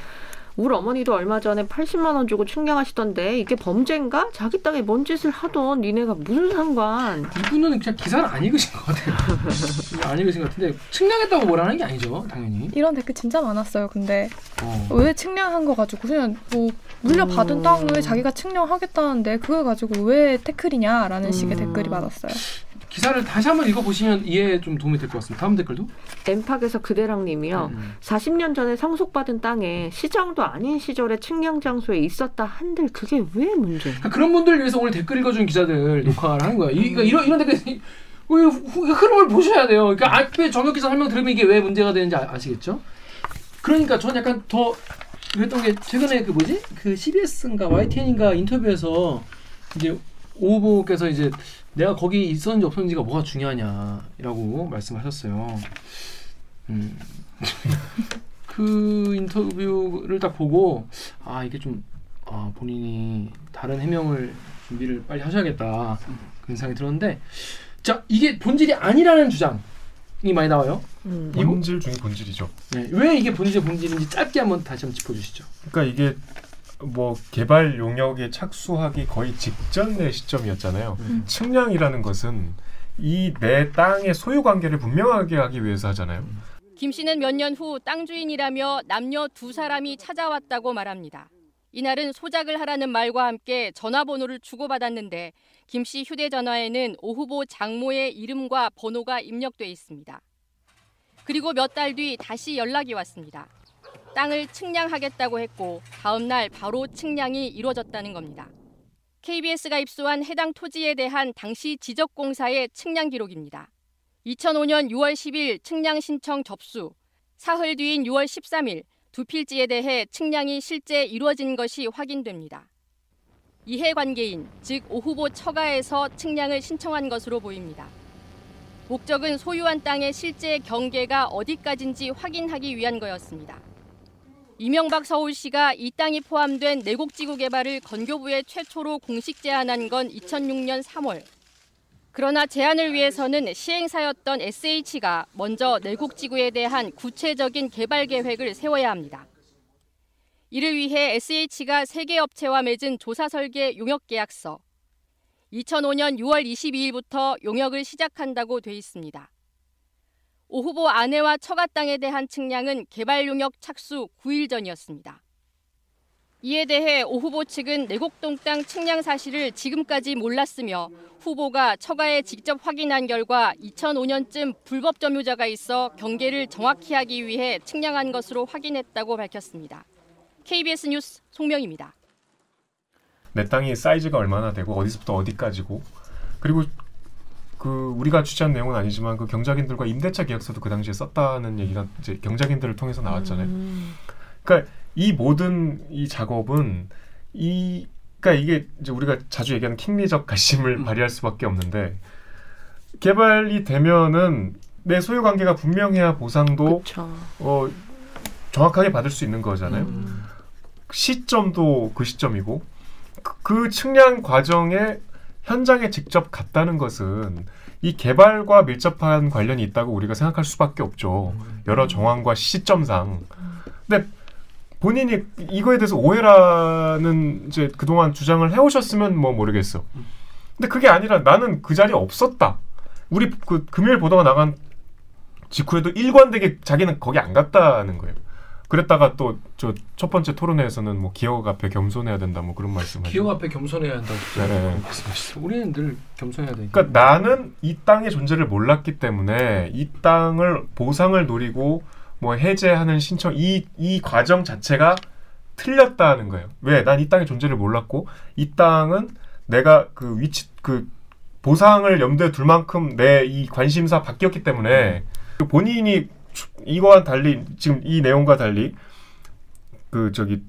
우리 어머니도 얼마 전에 80만 원 주고 측량하시던데 이게 범죄인가? 자기 땅에 뭔 짓을 하던 니네가 무슨 상관? 이분은 그냥 기사를 안 읽으신 것 같아요. 안 읽으신 것 같은데 측량했다고 뭐라는 게 아니죠, 당연히. 이런 댓글 진짜 많았어요. 근데 어. 왜 측량한 거 가지고 그냥 뭐 물려받은 음. 땅을 자기가 측량하겠다는데 그걸 가지고 왜 태클이냐라는 식의 댓글이 많았어요. 기사를 다시 한번 읽어보시면 이해에 좀 도움이 될 것 같습니다. 다음 댓글도. 엠팍에서 그대랑님이요. 음. 40년 전에 상속받은 땅에 시장도 아닌 시절에 측량 장소에 있었다 한들 그게 왜 문제? 그러니까 그런 분들 위해서 오늘 댓글 읽어준 기자들 녹화를 하는 거야. 이, 그러니까 이런 이런 댓글 흐름을 보셔야 돼요. 그러니까 앞에 정혁 기자 설명 들으면 이게 왜 문제가 되는지 아, 시겠죠 그러니까 저는 약간 더 그랬던 게 최근에 그 뭐지 그 CBS인가 YTN인가 인터뷰에서 이제 오 후보께서 이제 내가 거기 있었는지 없었는지가 뭐가 중요하냐라고 말씀하셨어요. 음. 그 인터뷰를 딱 보고 아 이게 좀 아, 본인이 다른 해명을 준비를 빨리 하셔야겠다 그런 생각이 들었는데 자 이게 본질이 아니라는 주장이 많이 나와요. 음. 본질 중에 본질이죠. 네, 왜 이게 본질 본질인지 짧게 한번 다시 한번 짚어주시죠. 그러니까 이게 뭐 개발 용역에 착수하기 거의 직전의 시점이었잖아요. 음. 측량이라는 것은 이 내 땅의 소유 관계를 분명하게 하기 위해서 하잖아요. 김 씨는 몇 년 후 땅 주인이라며 남녀 두 사람이 찾아왔다고 말합니다. 이날은 소작을 하라는 말과 함께 전화번호를 주고받았는데 김 씨 휴대전화에는 오 후보 장모의 이름과 번호가 입력돼 있습니다. 그리고 몇 달 뒤 다시 연락이 왔습니다. 땅을 측량하겠다고 했고 다음 날 바로 측량이 이루어졌다는 겁니다. KBS가 입수한 해당 토지에 대한 당시 지적공사의 측량 기록입니다. 2005년 6월 10일 측량 신청 접수, 사흘 뒤인 6월 13일 두 필지에 대해 측량이 실제 이루어진 것이 확인됩니다. 이해관계인, 즉 오 후보 처가에서 측량을 신청한 것으로 보입니다. 목적은 소유한 땅의 실제 경계가 어디까지인지 확인하기 위한 거였습니다. 이명박 서울시가 이 땅이 포함된 내곡지구 개발을 건교부에 최초로 공식 제안한 건 2006년 3월. 그러나 제안을 위해서는 시행사였던 SH가 먼저 내곡지구에 대한 구체적인 개발 계획을 세워야 합니다. 이를 위해 SH가 세계 업체와 맺은 조사 설계 용역 계약서 2005년 6월 22일부터 용역을 시작한다고 돼 있습니다. 오 후보 아내와 처가 땅에 대한 측량은 개발 용역 착수 9일 전이었습니다. 이에 대해 오 후보 측은 내곡동 땅 측량 사실을 지금까지 몰랐으며 후보가 처가에 직접 확인한 결과 2005년쯤 불법 점유자가 있어 경계를 정확히 하기 위해 측량한 것으로 확인했다고 밝혔습니다. KBS 뉴스 송명입니다. 내 땅이 사이즈가 얼마나 되고 어디서부터 어디까지고 그리고 그 우리가 취재한 내용은 아니지만 그 경작인들과 임대차 계약서도 그 당시에 썼다는 얘기가 이제 경작인들을 통해서 나왔잖아요. 음. 그러니까 이 모든 이 작업은 이 그러니까 이게 이제 우리가 자주 얘기하는 킹리적 가심을 발휘할 수밖에 없는데 개발이 되면은 내 소유 관계가 분명해야 보상도 그쵸. 어 정확하게 받을 수 있는 거잖아요. 음. 시점도 그 시점이고 그, 그 측량 과정에 현장에 직접 갔다는 것은 이 개발과 밀접한 관련이 있다고 우리가 생각할 수밖에 없죠. 여러 정황과 시점상. 근데 본인이 이거에 대해서 오해라는 이제 그동안 주장을 해오셨으면 뭐 모르겠어. 근데 그게 아니라 나는 그 자리에 없었다. 우리 그 금요일 보도가 나간 직후에도 일관되게 자기는 거기 안 갔다는 거예요. 그랬다가 또 저 첫 번째 토론회에서는 뭐 기억 앞에 겸손해야 된다 뭐 그런 말씀을 기업 앞에 겸손해야 한다고 네네. 말씀하셨어요. 우리는 늘 겸손해야 되니까. 그러니까 나는 이 땅의 존재를 몰랐기 때문에 이 땅을 보상을 노리고 뭐 해제하는 신청 이 이 과정 자체가 틀렸다는 거예요. 왜? 난 이 땅의 존재를 몰랐고 이 땅은 내가 그 위치 그 보상을 염두에 둘 만큼 내 이 관심사 바뀌었기 때문에 그 본인이 추- 이거와 달리 지금 이 내용과 달리 그 저기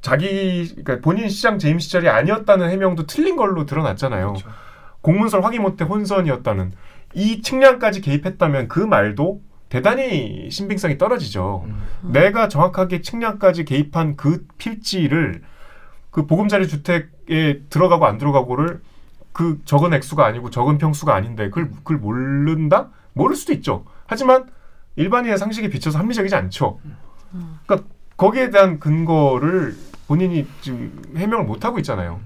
자기 그러니까 본인 시장 재임 시절이 아니었다는 해명도 틀린 걸로 드러났잖아요. 그렇죠. 공문서를 확인 못해 혼선이었다는 이 측량까지 개입했다면 그 말도 대단히 신빙성이 떨어지죠. 음. 내가 정확하게 측량까지 개입한 그 필지를 그 보금자리 주택에 들어가고 안 들어가고를 그 적은 액수가 아니고 적은 평수가 아닌데 그걸 그걸 모른다? 모를 수도 있죠. 하지만 일반인의 상식에 비춰서 합리적이지 않죠. 그러니까 거기에 대한 근거를 본인이 지금 해명을 못 하고 있잖아요.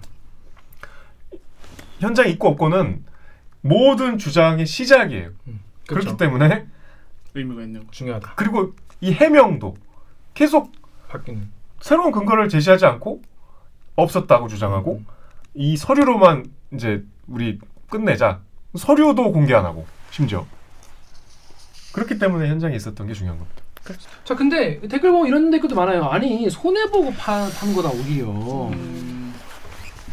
현장 있고 없고는 모든 주장의 시작이에요. 그렇죠. 그렇기 때문에 의미가 있는 거. 중요하다. 그리고 이 해명도 계속 바뀌는. 새로운 근거를 제시하지 않고 없었다고 주장하고 음. 이 서류로만 이제 우리 끝내자 서류도 공개 안 하고 심지어 그렇기 때문에 현장에 있었던 게 중요한 겁니다. 자 근데 댓글 보면 이런 댓글도 많아요. 아니 손해 보고 파, 파는 거다 오히려. 음,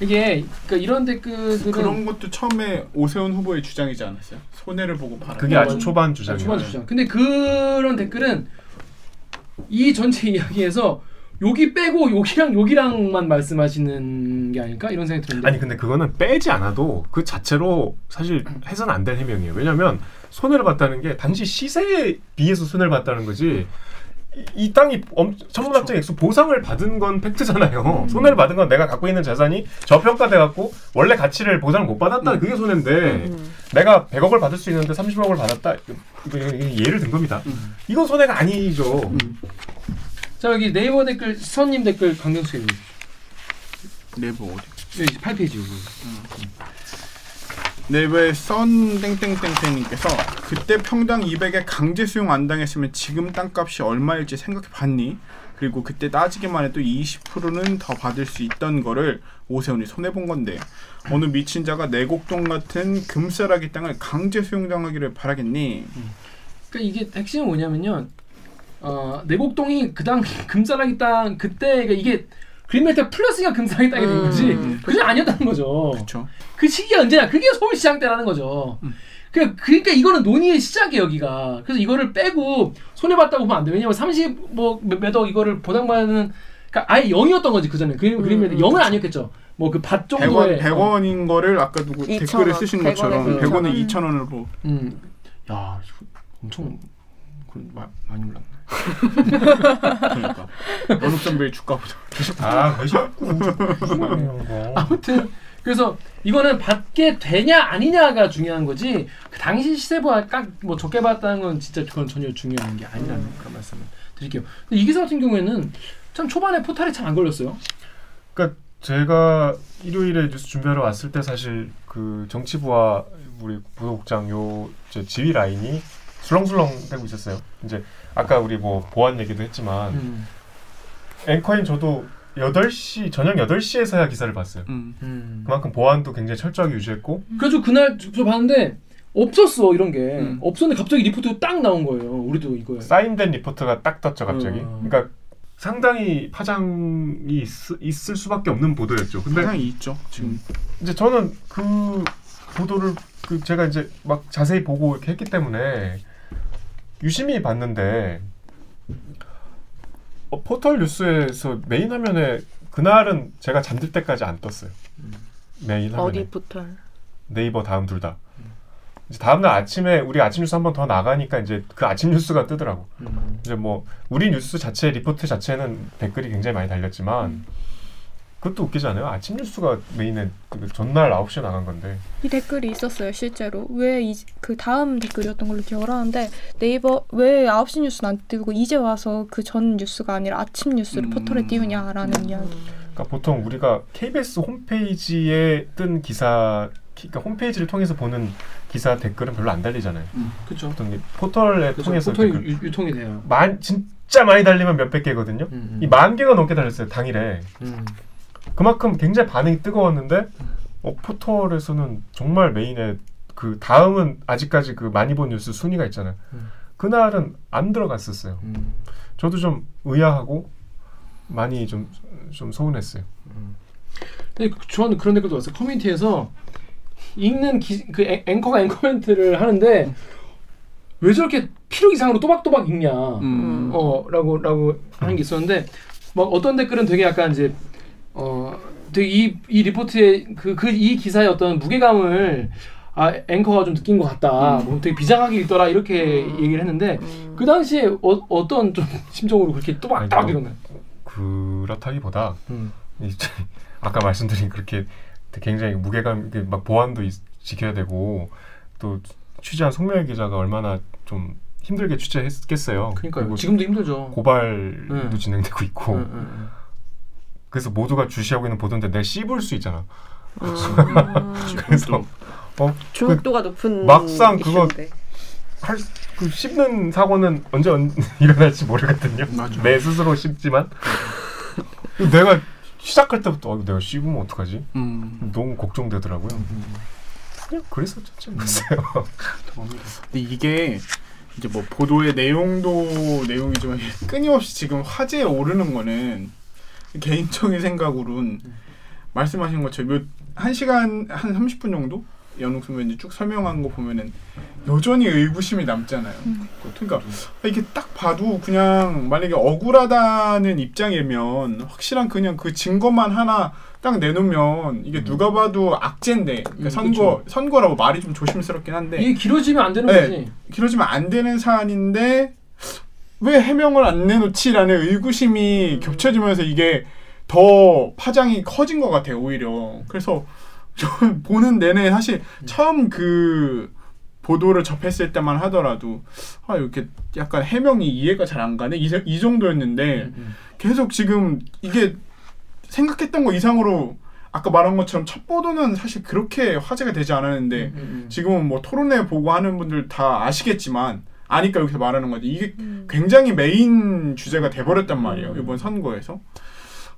이게 그러니까 이런 댓글들은 그런 것도 처음에 오세훈 후보의 주장이지 않았어요? 손해를 보고 팔아. 그게 아주 초반 주장이에요. 초반 주장. 근데 그런 댓글은 이 전체 이야기에서 여기 빼고 여기랑 여기랑만 말씀하시는 게 아닐까 이런 생각이 드는데. 아니 근데 그거는 빼지 않아도 그 자체로 사실 해서는 안 될 해명이에요. 왜냐하면 손해를 봤다는 게 단지 시세에 비해서 손해를 봤다는 거지. 이, 이 땅이 엄, 천문학적 액수 보상을 받은 건 팩트잖아요. 손해를 받은 건 내가 갖고 있는 자산이 저평가돼 갖고 원래 가치를 보상을 못 받았다. 그게 손해인데 내가 100억을 받을 수 있는데 30억을 받았다. 예를 든 겁니다. 이건 손해가 아니죠. 자 여기 네이버 댓글 선님 댓글 강경수 님 네이버 어디? 여기 8페이지 여기. 네이버의 썬 땡땡땡땡님께서 그때 평당 200에 강제 수용 안 당했으면 지금 땅값이 얼마일지 생각해 봤니? 그리고 그때 따지기만 해도 20%는 더 받을 수 있던 거를 오세훈이 손해 본 건데 어느 미친 자가 내곡동 같은 금싸라기 땅을 강제 수용당하기를 바라겠니? 그러니까 이게 핵심은 뭐냐면요. 어, 내곡동이 그당 금사라기 땅 그때 그러니까 이게 그린멜트 플러스가 금사라기 땅이 된 거지. 그게 아니었다는 거죠. 그렇죠. 그 시기가 언제냐? 그게 서울시장 때라는 거죠. 그 그러니까 이거는 논의의 시작이에요, 여기가. 그래서 이거를 빼고 손해 봤다고 보면 안 돼. 왜냐면 30뭐몇억 이거를 보상받는 그러니까 아예 0이었던 거지 그 전에. 그 그림에 0은 아니었겠죠. 뭐 그밭 100원, 정도의 100원인 거를 아까 누구 2,000원, 댓글에 쓰신 100원에 것처럼 2,000원. 100원에 2,000원을 보. 음. 야, 엄청 그 마, 많이 올랐네. 그러니까 어느 선배의 주가보다. 아, 왜 아무튼 그래서 이거는 받게 되냐 아니냐가 중요한 거지 그 당시 시세보다 깍뭐 적게 받았다는 건 진짜 그건 전혀 중요한 게 아니라는 그런 말씀을 드릴게요. 근데 이 기사 같은 경우에는 참 초반에 포탈이 잘 안 걸렸어요. 그러니까 제가 일요일에 뉴스 준비하러 왔을 때 사실 그 정치부와 우리 부국장 요 지휘 라인이 술렁술렁 되고 있었어요. 이제 아까 우리 뭐 보안 얘기도 했지만 음. 앵커인 저도 8시 저녁 8시에서야 기사를 봤어요. 음. 그만큼 보안도 굉장히 철저하게 유지했고 그래서 그날 저 봤는데 없었어 이런 게 없었는데 갑자기 리포트가 딱 나온 거예요. 우리도 이거 assign된 리포트가 딱 떴죠 갑자기. 어. 그러니까 상당히 파장이 있, 있을 수밖에 없는 보도였죠. 근데 파장이 있죠 지금. 이제 저는 그 보도를 그 제가 이제 막 자세히 보고 이렇게 했기 때문에 유심히 봤는데 어, 포털 뉴스에서 메인 화면에 그날은 제가 잠들 때까지 안 떴어요. 메인 화면에 어디 포털? 네이버 다음 둘 다. 이제 다음 날 아침에 우리 아침 뉴스 한 번 더 나가니까 이제 그 아침 뉴스가 뜨더라고. 이제 뭐 우리 뉴스 자체 리포트 자체는 댓글이 굉장히 많이 달렸지만 그것도 웃기지 않아요? 아침 뉴스가 메인에 그 전날 9시에 나간 건데 이 댓글이 있었어요 실제로 왜 그 다음 댓글이었던 걸로 기억을 하는데 네이버 왜 9시 뉴스는 안 뜨고 이제 와서 그 전 뉴스가 아니라 아침 뉴스를 포털에 띄우냐라는 이야기 그러니까 보통 우리가 KBS 홈페이지에 뜬 기사 그러니까 홈페이지를 통해서 보는 기사 댓글은 별로 안 달리잖아요. 그렇죠. 보통 이 포털에 그래서 통해서 포털이 댓글- 유, 유통이 돼요. 만 진짜 많이 달리면 몇백 개거든요. 음, 이만 개가 넘게 달렸어요 당일에. 음. 그만큼 굉장히 반응이 뜨거웠는데 어, 포털에서는 정말 메인에 그 다음은 아직까지 그 많이 본 뉴스 순위가 있잖아요. 음. 그날은 안 들어갔었어요. 저도 좀 의아하고 많이 좀좀 서운했어요. 근데 그- 저는 그런 댓글도 왔어요. 커뮤니티에서 읽는 기, 그 앵- 앵커가 앵커 멘트를 하는데 왜 저렇게 필요 이상으로 또박또박 읽냐, 어 라고 라고 하는 게 있었는데 막 어떤 댓글은 되게 약간 이제 어 되게 이, 이 리포트의 그 그 이 기사의 어떤 무게감을 아 앵커가 좀 느낀 것 같다. 뭐 되게 비장하게 읽더라 이렇게 얘기를 했는데 그 당시에 어, 어떤 좀 심정으로 그렇게 또박또박 읽었나요? 그렇다기보다 음. 이제 아까 말씀드린 그렇게 굉장히 무게감 막 보안도 있- 지켜야 되고 또 취재한 송명희 기자가 얼마나 좀 힘들게 취재했겠어요. 그러니까요. 그리고 지금도 힘들죠. 고발도 음. 진행되고 있고 음, 음, 그래서 모두가 주시하고 있는 보도인데 내가 씹을 수 있잖아. 음. 그래서 어, 중독도가 높은 막상 그거 이슈인데. 할, 그 씹는 사고는 언제 언, 일어날지 모르거든요. 내 스스로 씹지만 내가 시작할 때부터 어, 내가 씹으면 어떡하지? 너무 걱정되더라고요. 그냥 그랬었죠. 글쎄요. 근데 이게 이제 뭐 보도의 내용도 내용이지만 끊임없이 지금 화제에 오르는 거는 개인적인 생각으로는 말씀하신 것처럼 몇- 한 시간 한 30분 정도 연욱 선배님 쭉 설명한 거 보면은 여전히 의구심이 남잖아요. 그러니까 이게 딱 봐도 그냥 만약에 억울하다는 입장이면 확실한 그냥 그 증거만 하나 딱 내놓으면 이게 누가 봐도 악재인데 그러니까 음, 선거 그쵸. 선거라고 말이 좀 조심스럽긴 한데 이게 길어지면 안 되는 네. 거지. 길어지면 안 되는 사안인데 왜 해명을 안 내놓지라는 의구심이 겹쳐지면서 이게 더 파장이 커진 것 같아요 오히려. 그래서 좀 보는 내내 사실 처음 그 보도를 접했을 때만 하더라도 아 이렇게 약간 해명이 이해가 잘 안 가네? 이, 세- 이 정도였는데 계속 지금 이게 생각했던 거 이상으로 아까 말한 것처럼 첫 보도는 사실 그렇게 화제가 되지 않았는데 지금은 뭐 토론회 보고 하는 분들 다 아시겠지만 아니까 여기서 말하는 거지. 이게 굉장히 메인 주제가 돼버렸단 말이에요 이번 선거에서.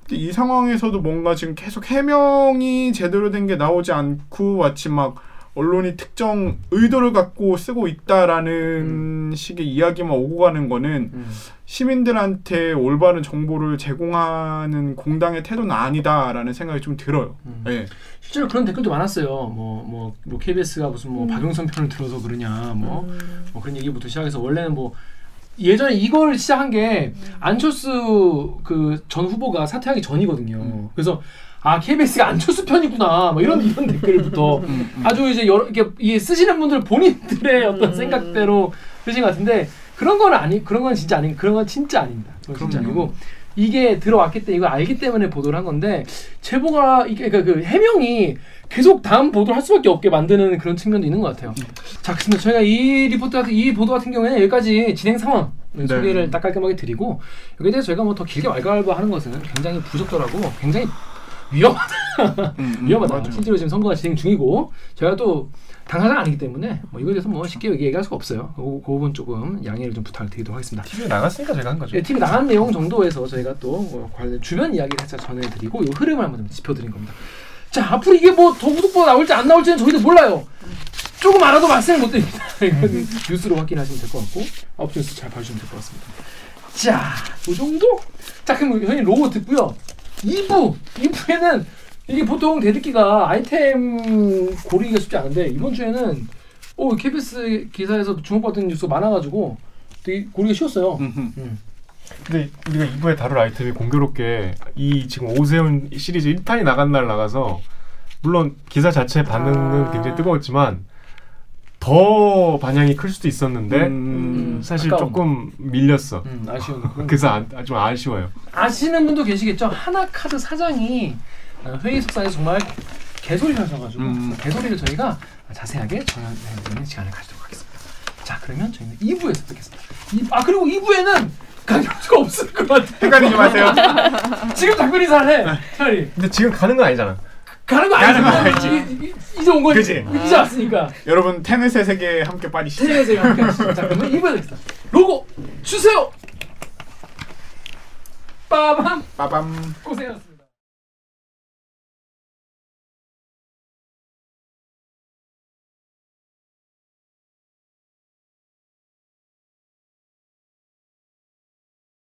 이 상황에서도 뭔가 지금 계속 해명이 제대로 된 게 나오지 않고 마치 막 언론이 특정 의도를 갖고 쓰고 있다라는 식의 이야기만 오고 가는 거는 시민들한테 올바른 정보를 제공하는 공당의 태도는 아니다라는 생각이 좀 들어요. 네. 실제로 그런 댓글도 많았어요. 뭐, 뭐, 뭐 KBS가 무슨 뭐 박용선 편을 들어서 그러냐, 뭐, 뭐 그런 얘기부터 시작해서 원래는 뭐 예전에 이걸 시작한 게 안철수 그 전 후보가 사퇴하기 전이거든요. 그래서 아 KBS가 안철수 편이구나, 뭐 이런 이런 댓글부터 아주 이제 여러 이렇게 이 쓰시는 분들 본인들의 어떤 생각대로 쓰신 것 같은데 그런 건 아니 그런 건 진짜 아닌 그런 건 진짜 아닙니다. 그건 진짜 그럼요. 아니고 이게 들어왔기 때문에 이걸 알기 때문에 보도를 한 건데 제보가 이게 그러니까 그 해명이 계속 다음 보도를 할 수밖에 없게 만드는 그런 측면도 있는 것 같아요. 자, 그렇습니다. 저희가 이 리포트 같은 이 보도 같은 경우에는 여기까지 진행 상황 소개를 딱 깔끔하게 드리고 여기에 대해서 저희가 뭐 더 길게 왈가왈부하는 것은 굉장히 부적절하고 굉장히 위험하다. 위험하다. 맞아요. 실제로 지금 선거가 진행 중이고 저희가 또 당사자가 아니기 때문에 뭐 이거에 대해서 뭐 쉽게 얘기할 수가 없어요. 그, 그 부분 조금 양해를 좀 부탁드리도록 하겠습니다. TV에 나갔으니까 제가 한 거죠. 네, TV 나간 내용 정도에서 저희가 또 어, 관련 주변 이야기를 살짝 전해드리고 이 흐름을 한번 좀 짚어드린 겁니다. 자 앞으로 이게 뭐 더 구독보 나올지 안 나올지는 저희도 몰라요. 조금 알아도 말씀을 못 드립니다. 이건 뉴스로 확인하시면 될 것 같고 아홉 뉴스 잘 봐주시면 될 것 같습니다. 자, 이 정도? 자, 그럼 형님 로고 듣고요. 2부! 2부에는 이게 보통 대듣기가 아이템 고르기가 쉽지 않은데 이번 주에는 오 KBS 기사에서 주목받은 뉴스 많아가지고 되게 고르기가 쉬웠어요. 음. 근데 우리가 2부에 다룰 아이템이 공교롭게 이 지금 오세훈 시리즈 1탄이 나간 날 나가서 물론 기사 자체 반응은 아. 굉장히 뜨거웠지만 더 반향이 클 수도 있었는데 음, 사실 아까운 조금 밀렸어. 음, 아쉬운 그래서 아, 좀 아쉬워요. 아시는 분도 계시겠죠. 하나 카드 사장이 어, 회의석상에서 정말 개소리를 하셔가지고 음. 개소리를 저희가 자세하게 전해드리는 시간을 가지도록 하겠습니다. 자 그러면 저희는 2부에서 뵙겠습니다. 이, 아 그리고 2부에는 강력수가 없을 것 같아요. 헷갈리지 마세요. 지금 작별 인사를 해. 차라리 근데 지금 가는 건 아니잖아. 가는 거 가는 거. 알지. 이- 이제 온 거지. 이제 왔으니까. 여러분 테넷의 세계에 함께 빠지시죠. 테레비에서 함께 하시죠. 자 그러면 2부에 뵙겠습니다. 로고 주세요. 빠밤 빠밤. 고생하셨습니다.